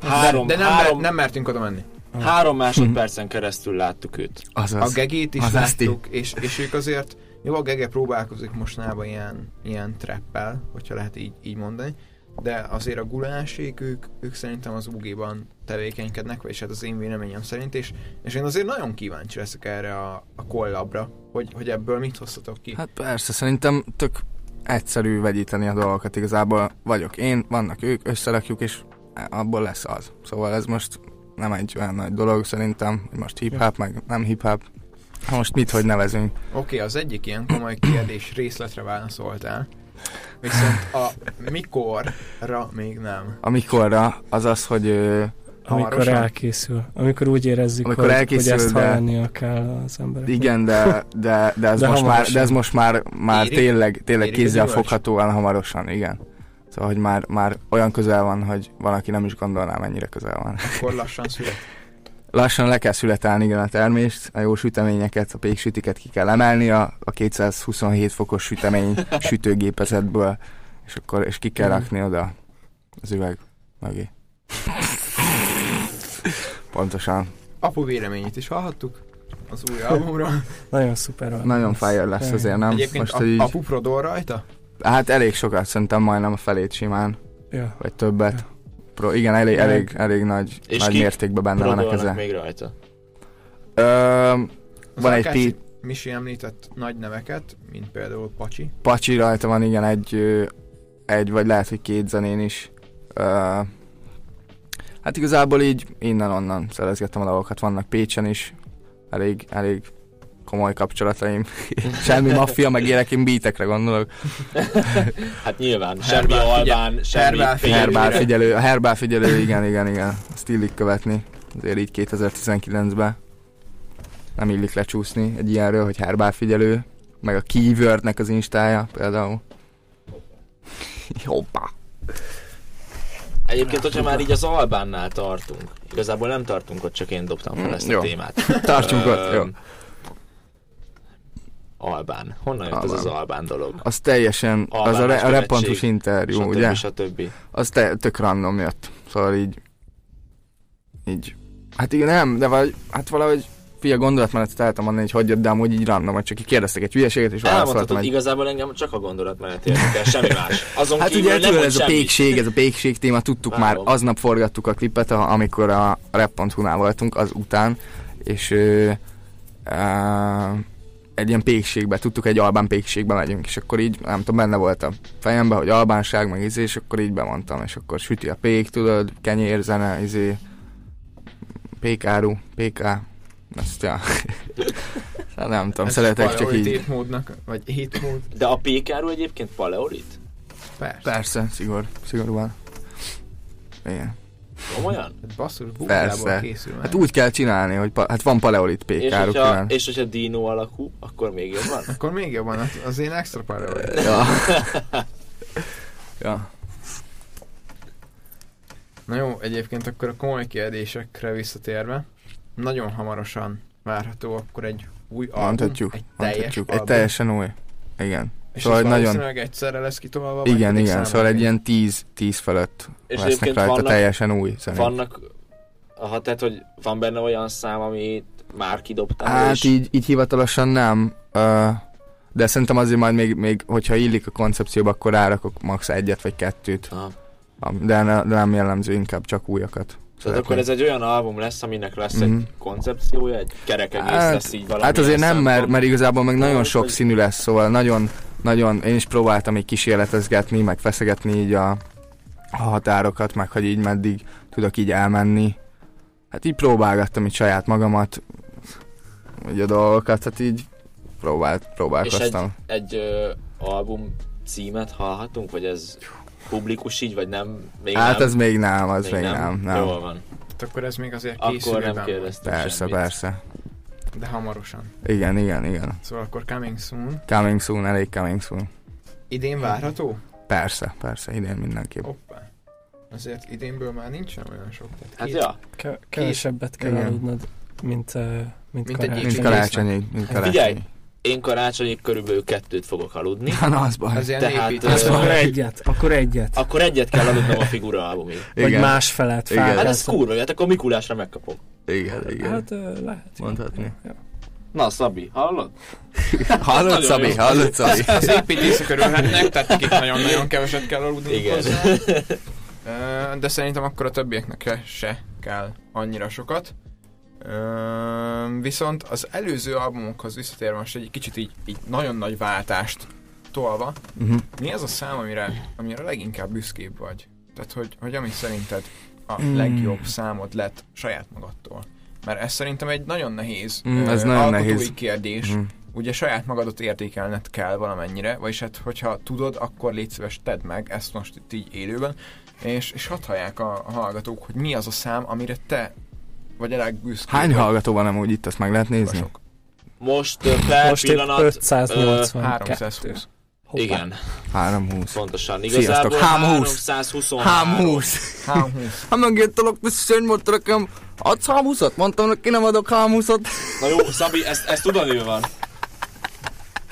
Speaker 2: három,
Speaker 3: De nem,
Speaker 2: három,
Speaker 3: mer- nem mertünk oda menni.
Speaker 2: Három másodpercen keresztül láttuk őt.
Speaker 4: azaz.
Speaker 3: A gegét is
Speaker 4: az
Speaker 3: láttuk, és, és ők azért, jó, a gege próbálkozik mostanában ilyen, ilyen trappel, hogyha lehet így, így mondani, de azért a gulásék, ők, ők szerintem az UG-ban tevékenykednek, vagyis hát az én véleményem szerint, és, és én azért nagyon kíváncsi leszek erre a, a kollabra, hogy, hogy ebből mit hoztatok ki.
Speaker 4: Hát persze, szerintem tök egyszerű vegyíteni a dolgokat igazából. Vagyok én, vannak ők, összerakjuk, és abból lesz az. Szóval ez most nem egy olyan nagy dolog szerintem, hogy most hip-hop, meg nem hip-hop. Most mit, hogy nevezünk?
Speaker 3: Oké, okay, az egyik ilyen komoly kérdés részletre válaszoltál, viszont a mikorra még nem.
Speaker 4: Amikorra az az, hogy ö,
Speaker 5: Amikor
Speaker 3: Hamarosan?
Speaker 5: elkészül. Amikor úgy érezzük,
Speaker 4: Amikor
Speaker 5: hogy,
Speaker 4: elkészül,
Speaker 5: hogy ezt
Speaker 4: de-
Speaker 5: hallania kell az embereknek.
Speaker 4: igen, de, de, de, ez,
Speaker 5: De
Speaker 4: most már, de ez most már, már tényleg, tényleg
Speaker 3: a
Speaker 4: kézzel foghatóan hamarosan, igen. Szóval, hogy már, már olyan közel van, hogy valaki nem is gondolná, mennyire közel van.
Speaker 3: Akkor lassan szület. (laughs)
Speaker 4: Lassan le kell születelni igen a termést, a jó süteményeket, a péksütiket ki kell emelni a, a 227 fokos sütemény (laughs) sütőgépezetből, és akkor és ki kell rakni oda az üveg mögé. (laughs) Pontosan.
Speaker 3: Apu véleményét is hallhattuk az új albumról.
Speaker 5: Nagyon szuper van.
Speaker 4: Nagyon fire lesz azért, nem?
Speaker 3: Egyébként
Speaker 4: Most,
Speaker 3: a,
Speaker 4: így,
Speaker 3: apu prodol rajta?
Speaker 4: Hát elég sokat, szerintem majdnem a felét simán,
Speaker 5: Ja.
Speaker 4: vagy többet. Pro, igen, elég, elég, elég nagy,
Speaker 2: És
Speaker 4: nagy mértékben benne vannak
Speaker 2: Prodolnak
Speaker 4: ezzel.
Speaker 2: még rajta.
Speaker 4: Ö, van egy pi,
Speaker 3: Misi említett nagy neveket, mint például Pacsi.
Speaker 4: Pacsi rajta van, igen, egy, egy vagy lehet, hogy két zenén is. Ö, hát igazából így innen-onnan szerezgettem a dolgokat, vannak Pécsen is, elég, elég komoly kapcsolataim. (laughs) Semmi maffia, meg ilyenek, én beatekre gondolok. (laughs)
Speaker 2: Hát nyilván, semmi albán, semmi
Speaker 3: Herbál
Speaker 4: figyelő, a Herbál figyelő, igen, igen, igen. Azt illik követni. Azért így 2019-ben. Nem illik lecsúszni egy ilyenről, hogy Herbál figyelő. Meg a Keywordnek az instája például. (laughs) Hoppá.
Speaker 2: Egyébként, hogyha már így az Albánnál tartunk, igazából nem tartunk ott, csak én dobtam fel ezt a
Speaker 4: Jó.
Speaker 2: témát.
Speaker 4: Tartsunk ott, jó.
Speaker 2: Albán. Honnan jött ez az Albán dolog?
Speaker 4: Az teljesen, az a,
Speaker 2: Albán
Speaker 4: re, a repontus interjú,
Speaker 2: stb.
Speaker 4: ugye?
Speaker 2: stb.
Speaker 4: Az te, tök random jött. Szóval így, így, hát igen, nem, de valahogy, hát valahogy fia gondolatmenetet tudom mondani, hogy hogy jött, de amúgy így random, hogy csak kérdeztek egy hülyeséget, és válaszoltam egy...
Speaker 2: igazából engem csak a gondolatmenet érdekel, semmi más. Azon
Speaker 4: Hát
Speaker 2: kívül
Speaker 4: ugye tudod, ez a pékség, ez a pékség téma, tudtuk
Speaker 2: Várom.
Speaker 4: már, aznap forgattuk a klipet, amikor a rap.hu-nál voltunk, az után, és ö, ö, egy ilyen pékségbe, tudtuk, egy albán pékségbe megyünk, és akkor így, nem tudom, benne volt a fejembe, hogy albánság, meg izé, és akkor így bemondtam, és akkor süti a pék, tudod, kenyér, zene, izé, pékáru, PK, azt ja. (laughs) Hát nem tudom,
Speaker 3: Ez
Speaker 4: szeretek csak így.
Speaker 3: étmódnak, vagy étmód.
Speaker 2: De a pékáról egyébként paleolit?
Speaker 3: Persze.
Speaker 4: Persze, szigor, szigorúan. Igen.
Speaker 2: Komolyan?
Speaker 3: Hát basszus,
Speaker 4: Persze.
Speaker 3: készül már.
Speaker 4: Hát úgy kell csinálni, hogy pa- hát van paleolit
Speaker 2: És
Speaker 4: pékáruk
Speaker 2: hogyha,
Speaker 4: külön.
Speaker 2: és hogyha dino alakú, akkor még jobban?
Speaker 3: Akkor még jobban, az, az én extra paleolit. (laughs)
Speaker 4: Ja. ja.
Speaker 3: Na jó, egyébként akkor a komoly kérdésekre visszatérve, nagyon hamarosan várható akkor egy új album,
Speaker 4: Mondhatjuk,
Speaker 3: egy teljes
Speaker 4: mondhatjuk. Egy
Speaker 3: album.
Speaker 4: teljesen új. Igen.
Speaker 3: És
Speaker 4: szóval
Speaker 3: ez
Speaker 4: nagyon...
Speaker 3: egyszerre lesz kitolva,
Speaker 4: Igen, igen, szóval egy ilyen 10, 10 fölött
Speaker 2: És
Speaker 4: lesznek rajta
Speaker 2: vannak-
Speaker 4: teljesen új zenék.
Speaker 2: Vannak, ha tehát, hogy van benne olyan szám, amit már kidobtál,
Speaker 4: Hát
Speaker 2: és
Speaker 4: így, így hivatalosan nem, de szerintem azért majd még, még, hogyha illik a koncepcióba, akkor rárakok max. egyet vagy kettőt.
Speaker 2: Aha.
Speaker 4: De, ne, de nem jellemző, inkább csak újakat.
Speaker 2: Tehát akkor ez egy olyan album lesz, aminek lesz
Speaker 4: Mhm.
Speaker 2: egy koncepciója, egy kerek egész
Speaker 4: Hát-
Speaker 2: lesz így valami.
Speaker 4: Hát azért nem, mert, mert igazából meg nagyon sok színű lesz, szóval nagyon, nagyon, én is próbáltam így kísérletezgetni, meg feszegetni így a, a határokat, meg hogy így meddig tudok így elmenni. Hát így próbálgattam így saját magamat, így a dolgokat, hát így próbált,
Speaker 2: És egy,
Speaker 4: próbálkoztam.
Speaker 2: egy ö, album címet hallhatunk, vagy ez publikus így, vagy nem? Még
Speaker 4: hát
Speaker 2: nem?
Speaker 4: ez még nem, az még, nem. nem.
Speaker 2: Jól van.
Speaker 3: Hát akkor ez még azért
Speaker 2: Akkor nem kérdeztem
Speaker 4: Persze,
Speaker 2: semmit.
Speaker 4: persze.
Speaker 3: De hamarosan.
Speaker 4: Igen, igen, igen.
Speaker 3: Szóval akkor coming soon.
Speaker 4: Coming soon, elég coming soon.
Speaker 3: Idén várható?
Speaker 4: Persze, persze, idén mindenképp.
Speaker 3: Hoppá. Azért idénből már nincsen olyan sok. Tehát
Speaker 2: Hát
Speaker 3: két-
Speaker 2: ja.
Speaker 5: Ke- kevesebbet kell aludnod, mint, uh, mint,
Speaker 3: Mint egy
Speaker 5: karácsony.
Speaker 4: Mint karácsonyig, mint
Speaker 2: Hát
Speaker 4: karácsonyig.
Speaker 2: figyelj, én karácsonyig körülbelül kettőt fogok aludni. (laughs)
Speaker 4: Na, az baj.
Speaker 3: Az ilyen
Speaker 2: Tehát, ö,
Speaker 5: Akkor egyet, akkor egyet.
Speaker 2: Akkor egyet kell aludnom a figura albumig.
Speaker 5: Vagy
Speaker 4: Igen.
Speaker 5: más felet
Speaker 4: Igen.
Speaker 2: Hát ez kurva, hát akkor Mikulásra megkapom.
Speaker 4: Igen, igen.
Speaker 5: Hát lehet.
Speaker 4: Mondhatni.
Speaker 5: Ja.
Speaker 2: Na Szabi, hallod? (laughs)
Speaker 4: Hallod, Szabi? Hallod, Szabi?
Speaker 3: Az építészek örülhetnek, tehát nekik nagyon-nagyon keveset kell aludni
Speaker 2: Igen.
Speaker 3: hozzá. (laughs) De szerintem akkor a többieknek se kell annyira sokat. Ö, Viszont az előző albumokhoz visszatérve most egy kicsit így, így nagyon nagy váltást tolva,
Speaker 4: Uh-huh.
Speaker 3: mi az a szám, amire, amire leginkább büszkébb vagy? Tehát, hogy, hogy ami szerinted a
Speaker 4: Mm.
Speaker 3: legjobb számod lett saját magadtól? Mert ez szerintem egy nagyon nehéz,
Speaker 4: Mm,
Speaker 3: ö,
Speaker 4: ez nagyon
Speaker 3: alkotói
Speaker 4: nehéz.
Speaker 3: kérdés.
Speaker 4: Mhm.
Speaker 3: Ugye saját magadot értékelned kell valamennyire, vagyis hát, hogyha tudod, akkor légy szíves, tedd meg ezt most itt így élőben, és, és hadd hallják a, a hallgatók, hogy mi az a szám, amire te vagy a legbüszkébb.
Speaker 4: Hány
Speaker 3: vagy.
Speaker 4: hallgató van amúgy itt, azt meg lehet nézni?
Speaker 3: Sok.
Speaker 2: Most per
Speaker 5: Most
Speaker 2: pillanat...
Speaker 5: 582.
Speaker 3: 320.
Speaker 2: ö, igen,
Speaker 4: 320.
Speaker 2: pontosan.
Speaker 4: Sziasztok,
Speaker 2: Igazából
Speaker 4: hám 20.
Speaker 2: 323.
Speaker 4: Hám 20.
Speaker 3: 320.
Speaker 4: Ha megjöttelek vissza, hogy mondta nekem, adsz hám 20 Mondtam neki, nem adok hám 20
Speaker 2: Na jó, Szabi, ezt, ezt tudod, mi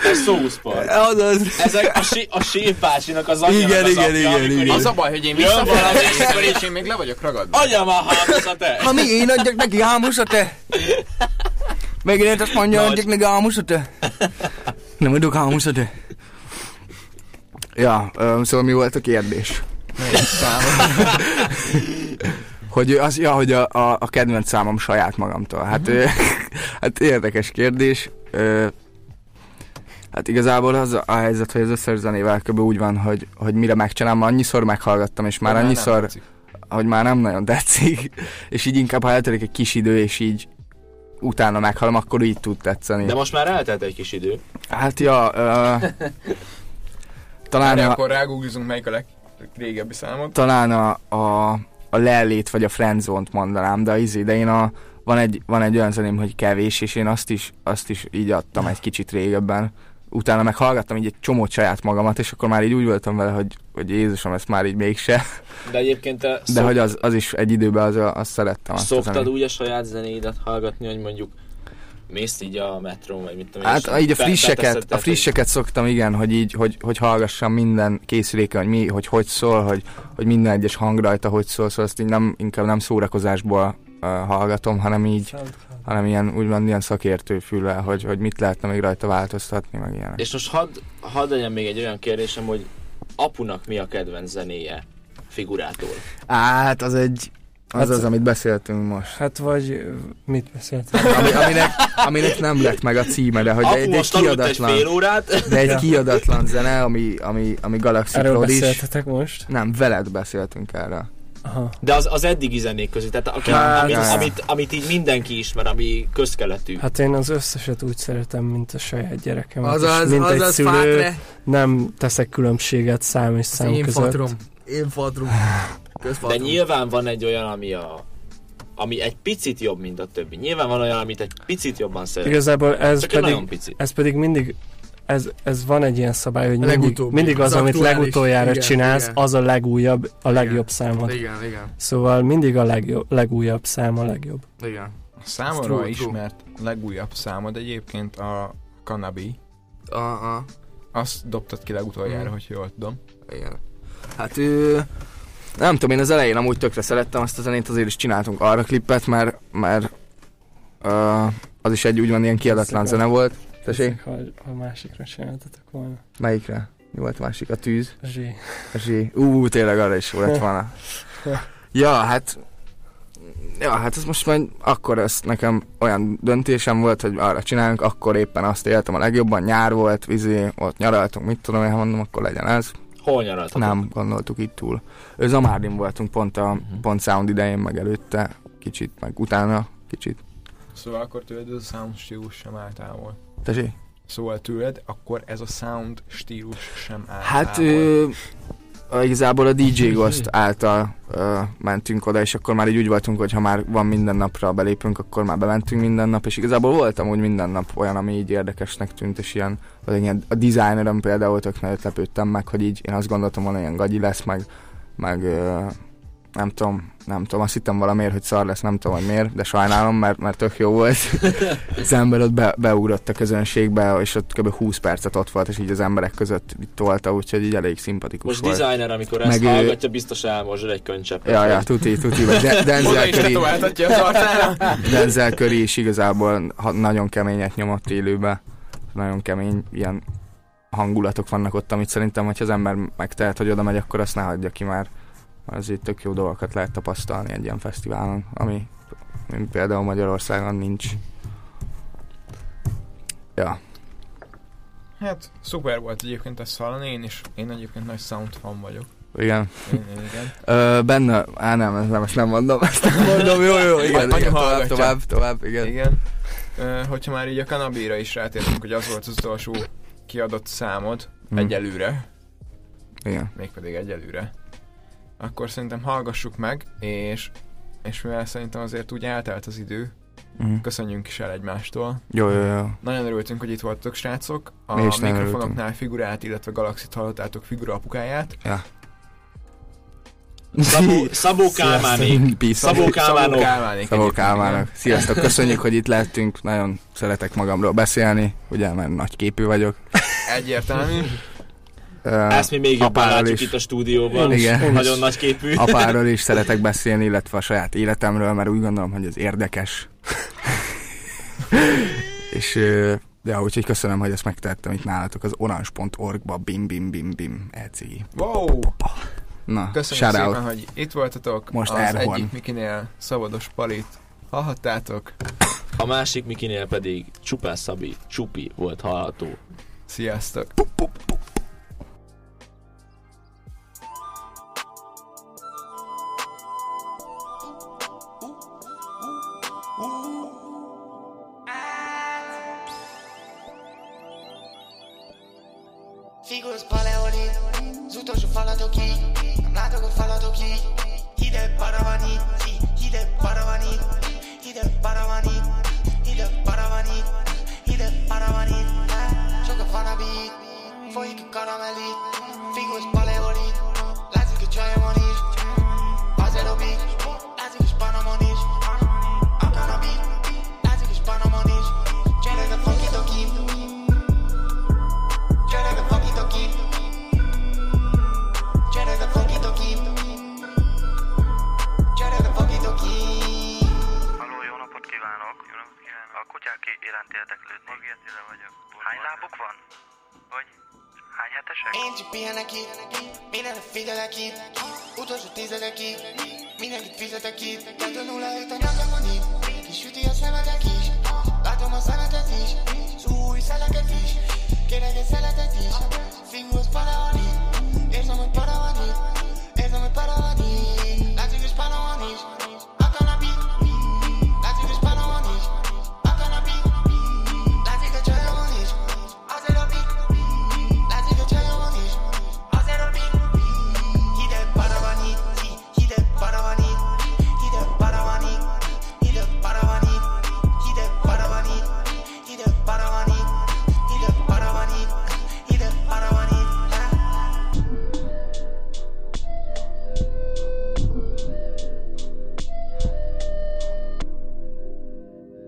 Speaker 2: van? Ez szószpart.
Speaker 4: Azaz.
Speaker 2: Ezek a, sí, a séfbácsinak az anyjának
Speaker 4: Igen,
Speaker 2: az
Speaker 4: igen,
Speaker 2: apja,
Speaker 4: igen, igen.
Speaker 2: így-
Speaker 3: Az a baj, hogy én
Speaker 2: valami-
Speaker 3: és én még le vagyok ragadva.
Speaker 2: Adja már hámosza te!
Speaker 4: Ha mi én adjak neki hám 20 te? Megint azt mondja,
Speaker 2: Nagy.
Speaker 4: adjak neki hám 20 te? Nem adok hám 20 te? Ja, ö, szóval mi volt a kérdés? hogy az, ja, hogy a, a, a kedvenc számom saját magamtól. Hát, ö, hát érdekes kérdés. Ö, hát igazából az a helyzet, hogy az összes zenével kb. úgy van, hogy, hogy mire megcsinálom, annyiszor meghallgattam, és már
Speaker 3: De
Speaker 4: annyiszor, hogy már nem nagyon tetszik, (laughs) és így inkább ha eltelik egy kis idő, és így utána meghalom, akkor így tud tetszeni.
Speaker 2: De most már eltelt egy kis idő.
Speaker 4: Hát ja, uh, (laughs) talán,
Speaker 3: De
Speaker 4: a,
Speaker 3: akkor rágooglizunk melyik a legrégebbi számot.
Speaker 4: talán a, a, a lellét vagy a friendzone-t mondanám, de, izé, de én a, van egy, van egy olyan zeném, hogy kevés, és én azt is, azt is így adtam egy kicsit régebben. Utána meg hallgattam így egy csomót saját magamat, és akkor már így úgy voltam vele, hogy, hogy Jézusom, ezt már így mégse.
Speaker 2: De egyébként te
Speaker 4: De hogy az, az is egy időben az, azt szerettem. Azt
Speaker 2: szoktad
Speaker 4: zenét.
Speaker 2: úgy a saját zenéidet hallgatni, hogy mondjuk mész így a metrón, vagy mit tudom
Speaker 4: Hát így a frisseket, a frisseket szoktam, igen, hogy így, hogy, hogy hallgassam minden készüléken, hogy mi, hogy hogy szól, hogy, hogy minden egyes hang rajta hogy szól, szóval azt így nem, inkább nem szórakozásból uh, hallgatom, hanem így, hanem ilyen, úgymond ilyen szakértő füllel, hogy, hogy mit lehetne még rajta változtatni, meg ilyen.
Speaker 2: És most hadd had legyen még egy olyan kérdésem, hogy apunak mi a kedvenc zenéje figurától?
Speaker 4: Hát az egy, az
Speaker 5: Hát-
Speaker 4: az, amit beszéltünk most.
Speaker 5: Hát vagy mit beszéltem?
Speaker 4: Ami, aminek, aminek nem lett meg a címe, de hogy
Speaker 2: Apu
Speaker 4: egy, egy
Speaker 2: aludt egy fél
Speaker 4: kiadatlan,
Speaker 2: órát,
Speaker 4: de egy
Speaker 5: Ja.
Speaker 4: kiadatlan zene, ami, ami, ami Galaxy
Speaker 5: Erről
Speaker 4: is.
Speaker 5: beszéltetek most?
Speaker 4: Nem, veled beszéltünk erre.
Speaker 5: Aha.
Speaker 2: de az, az eddigi zenék közé, tehát aki,
Speaker 4: Hát,
Speaker 2: amit, amit, amit így mindenki ismer, ami közkeletű.
Speaker 5: Hát én az összeset úgy szeretem, mint a saját gyerekem.
Speaker 8: Azaz,
Speaker 5: mint egy
Speaker 8: azaz,
Speaker 5: szülő,
Speaker 8: fátre.
Speaker 5: nem teszek különbséget szám és
Speaker 8: Az
Speaker 5: szám
Speaker 8: én
Speaker 5: között.
Speaker 8: fatrom. Én fatrum.
Speaker 2: De nyilván van egy olyan, ami a ami egy picit jobb, mint a többi. Nyilván van olyan, amit egy picit jobban szeret.
Speaker 5: Igazából ez
Speaker 2: Csak
Speaker 5: pedig, ez pedig mindig ez, ez van egy ilyen szabály, hogy mindig, mindig az,
Speaker 8: Az
Speaker 5: amit legutoljára
Speaker 8: Igen,
Speaker 5: csinálsz,
Speaker 8: igen.
Speaker 5: az a legújabb, a legjobb
Speaker 8: Igen.
Speaker 5: számod.
Speaker 8: Igen, igen.
Speaker 5: Szóval mindig a legjobb, legújabb szám a legjobb.
Speaker 8: Igen.
Speaker 3: Számomra
Speaker 8: True, true.
Speaker 3: ismert legújabb számod egyébként a Kanabi.
Speaker 8: Aha,
Speaker 3: Azt dobtad ki legutoljára,
Speaker 8: Mm.
Speaker 3: hogy jól tudom.
Speaker 8: igen. Hát ő...
Speaker 4: Nem tudom, én az elején amúgy tökre szerettem azt a zenét, azért is csináltunk arra klippet, mert, mert uh, az is egy úgymond ilyen kiadatlan zene volt. Tessék?
Speaker 5: Ha, ha másikra csináltatok volna.
Speaker 4: Melyikre? Mi volt a másik? A tűz?
Speaker 5: A zsé.
Speaker 4: A zsé. Ú, tényleg arra is volt volna. (laughs) Ja, hát... Ja, hát ez most majd akkor ez nekem olyan döntésem volt, hogy arra csinálunk, akkor éppen azt éltem a legjobban, nyár volt, vízi, ott nyaraltunk, mit tudom én, ha mondom, akkor legyen ez.
Speaker 2: Hol nyaraltatok?
Speaker 4: Nem, gondoltuk itt túl. Ő Zamárdin voltunk pont a pont sound idején, meg előtte, kicsit, meg utána, kicsit.
Speaker 3: Szóval akkor tőled ez a sound stílus sem áll távol.
Speaker 4: Tessék?
Speaker 3: Szóval tőled akkor ez a sound stílus sem áll
Speaker 4: Hát
Speaker 3: távol.
Speaker 4: ö, igazából a DJ Ghost által ö, mentünk oda, és akkor már így úgy voltunk, hogy ha már van minden napra belépünk, akkor már bementünk minden nap, és igazából voltam úgy minden nap olyan, ami így érdekesnek tűnt, és ilyen, vagy ilyen a designerem például tök nagyot lepődtem meg, hogy így én azt gondoltam volna, ilyen gagyi lesz, meg, meg ö, nem tudom, nem tudom, azt hittem valamiért, hogy szar lesz, nem tudom, hogy miért, de sajnálom, mert, mert tök jó volt. (laughs) az ember ott be, beugrott a közönségbe, és ott kb. 20 percet ott volt, és így az emberek között tolta, úgyhogy így elég szimpatikus
Speaker 2: Most
Speaker 4: volt.
Speaker 2: designer, amikor ezt
Speaker 4: Meg ő-
Speaker 2: hallgatja, biztos elmozsol egy könycseppet.
Speaker 4: Ja, ja, tuti, tuti, vagy De- Denzel Curry. Denzel Curry is igazából nagyon keményet nyomott élőbe. Nagyon kemény ilyen hangulatok vannak ott, amit szerintem, hogyha az ember megtehet, hogy oda megy, akkor azt ne hagyja ki már. Azért tök jó dolgokat lehet tapasztalni egy ilyen fesztiválon, ami, ami például Magyarországon nincs. Ja,
Speaker 3: Hát szuper volt egyébként ezt hallani, én is, én egyébként nagy sound fan vagyok.
Speaker 4: igen.
Speaker 3: Én, én igen. (laughs)
Speaker 4: Ö, benne, á nem, ezt nem, ezt nem mondom, ezt nem mondom, jó, jó, igen, igen tovább, tovább, tovább, igen.
Speaker 3: Igen. Ö, hogyha már így a kanabira is rátértünk, hogy az volt az utolsó kiadott számod
Speaker 4: Mm.
Speaker 3: egyelőre,
Speaker 4: Igen.
Speaker 3: mégpedig egyelőre, akkor szerintem hallgassuk meg, és, és mivel szerintem azért úgy eltelt az idő,
Speaker 4: Mhm.
Speaker 3: köszönjünk is el egymástól.
Speaker 4: Jó, jó, jó.
Speaker 3: Nagyon örültünk, hogy itt voltatok, srácok. A
Speaker 4: Mi is
Speaker 3: mikrofonoknál figurát, illetve Galaxit hallottátok figura apukáját.
Speaker 4: Ja.
Speaker 2: Szabó, (laughs) Szabó Kálmánék. Szabó Kálmánok.
Speaker 4: Szabó. Sziasztok, köszönjük, hogy itt lehetünk. Nagyon szeretek magamról beszélni, ugye, mert nagy képű vagyok.
Speaker 3: Egyértelmű.
Speaker 2: Ezt mi még jobban látjuk
Speaker 4: is.
Speaker 2: itt a stúdióban.
Speaker 4: Én is.
Speaker 2: Nagyon nagy képű.
Speaker 4: Apáról is szeretek beszélni, illetve a saját életemről, mert úgy gondolom, hogy ez érdekes. (laughs) És ö, ja, úgyhogy köszönöm, hogy ezt megtettem itt nálatok az orange.org-ba, bim bim bim bim, eci.
Speaker 3: Wow!
Speaker 4: Na,
Speaker 3: Köszönjük
Speaker 4: shout
Speaker 3: szépen,
Speaker 4: out.
Speaker 3: hogy itt voltatok.
Speaker 4: Most
Speaker 3: az
Speaker 4: Airhorn.
Speaker 3: egyik Mikinél szabados palit hallhattátok.
Speaker 2: A másik Mikinél pedig Csupás Szabi, Csupi volt hallható.
Speaker 3: Sziasztok!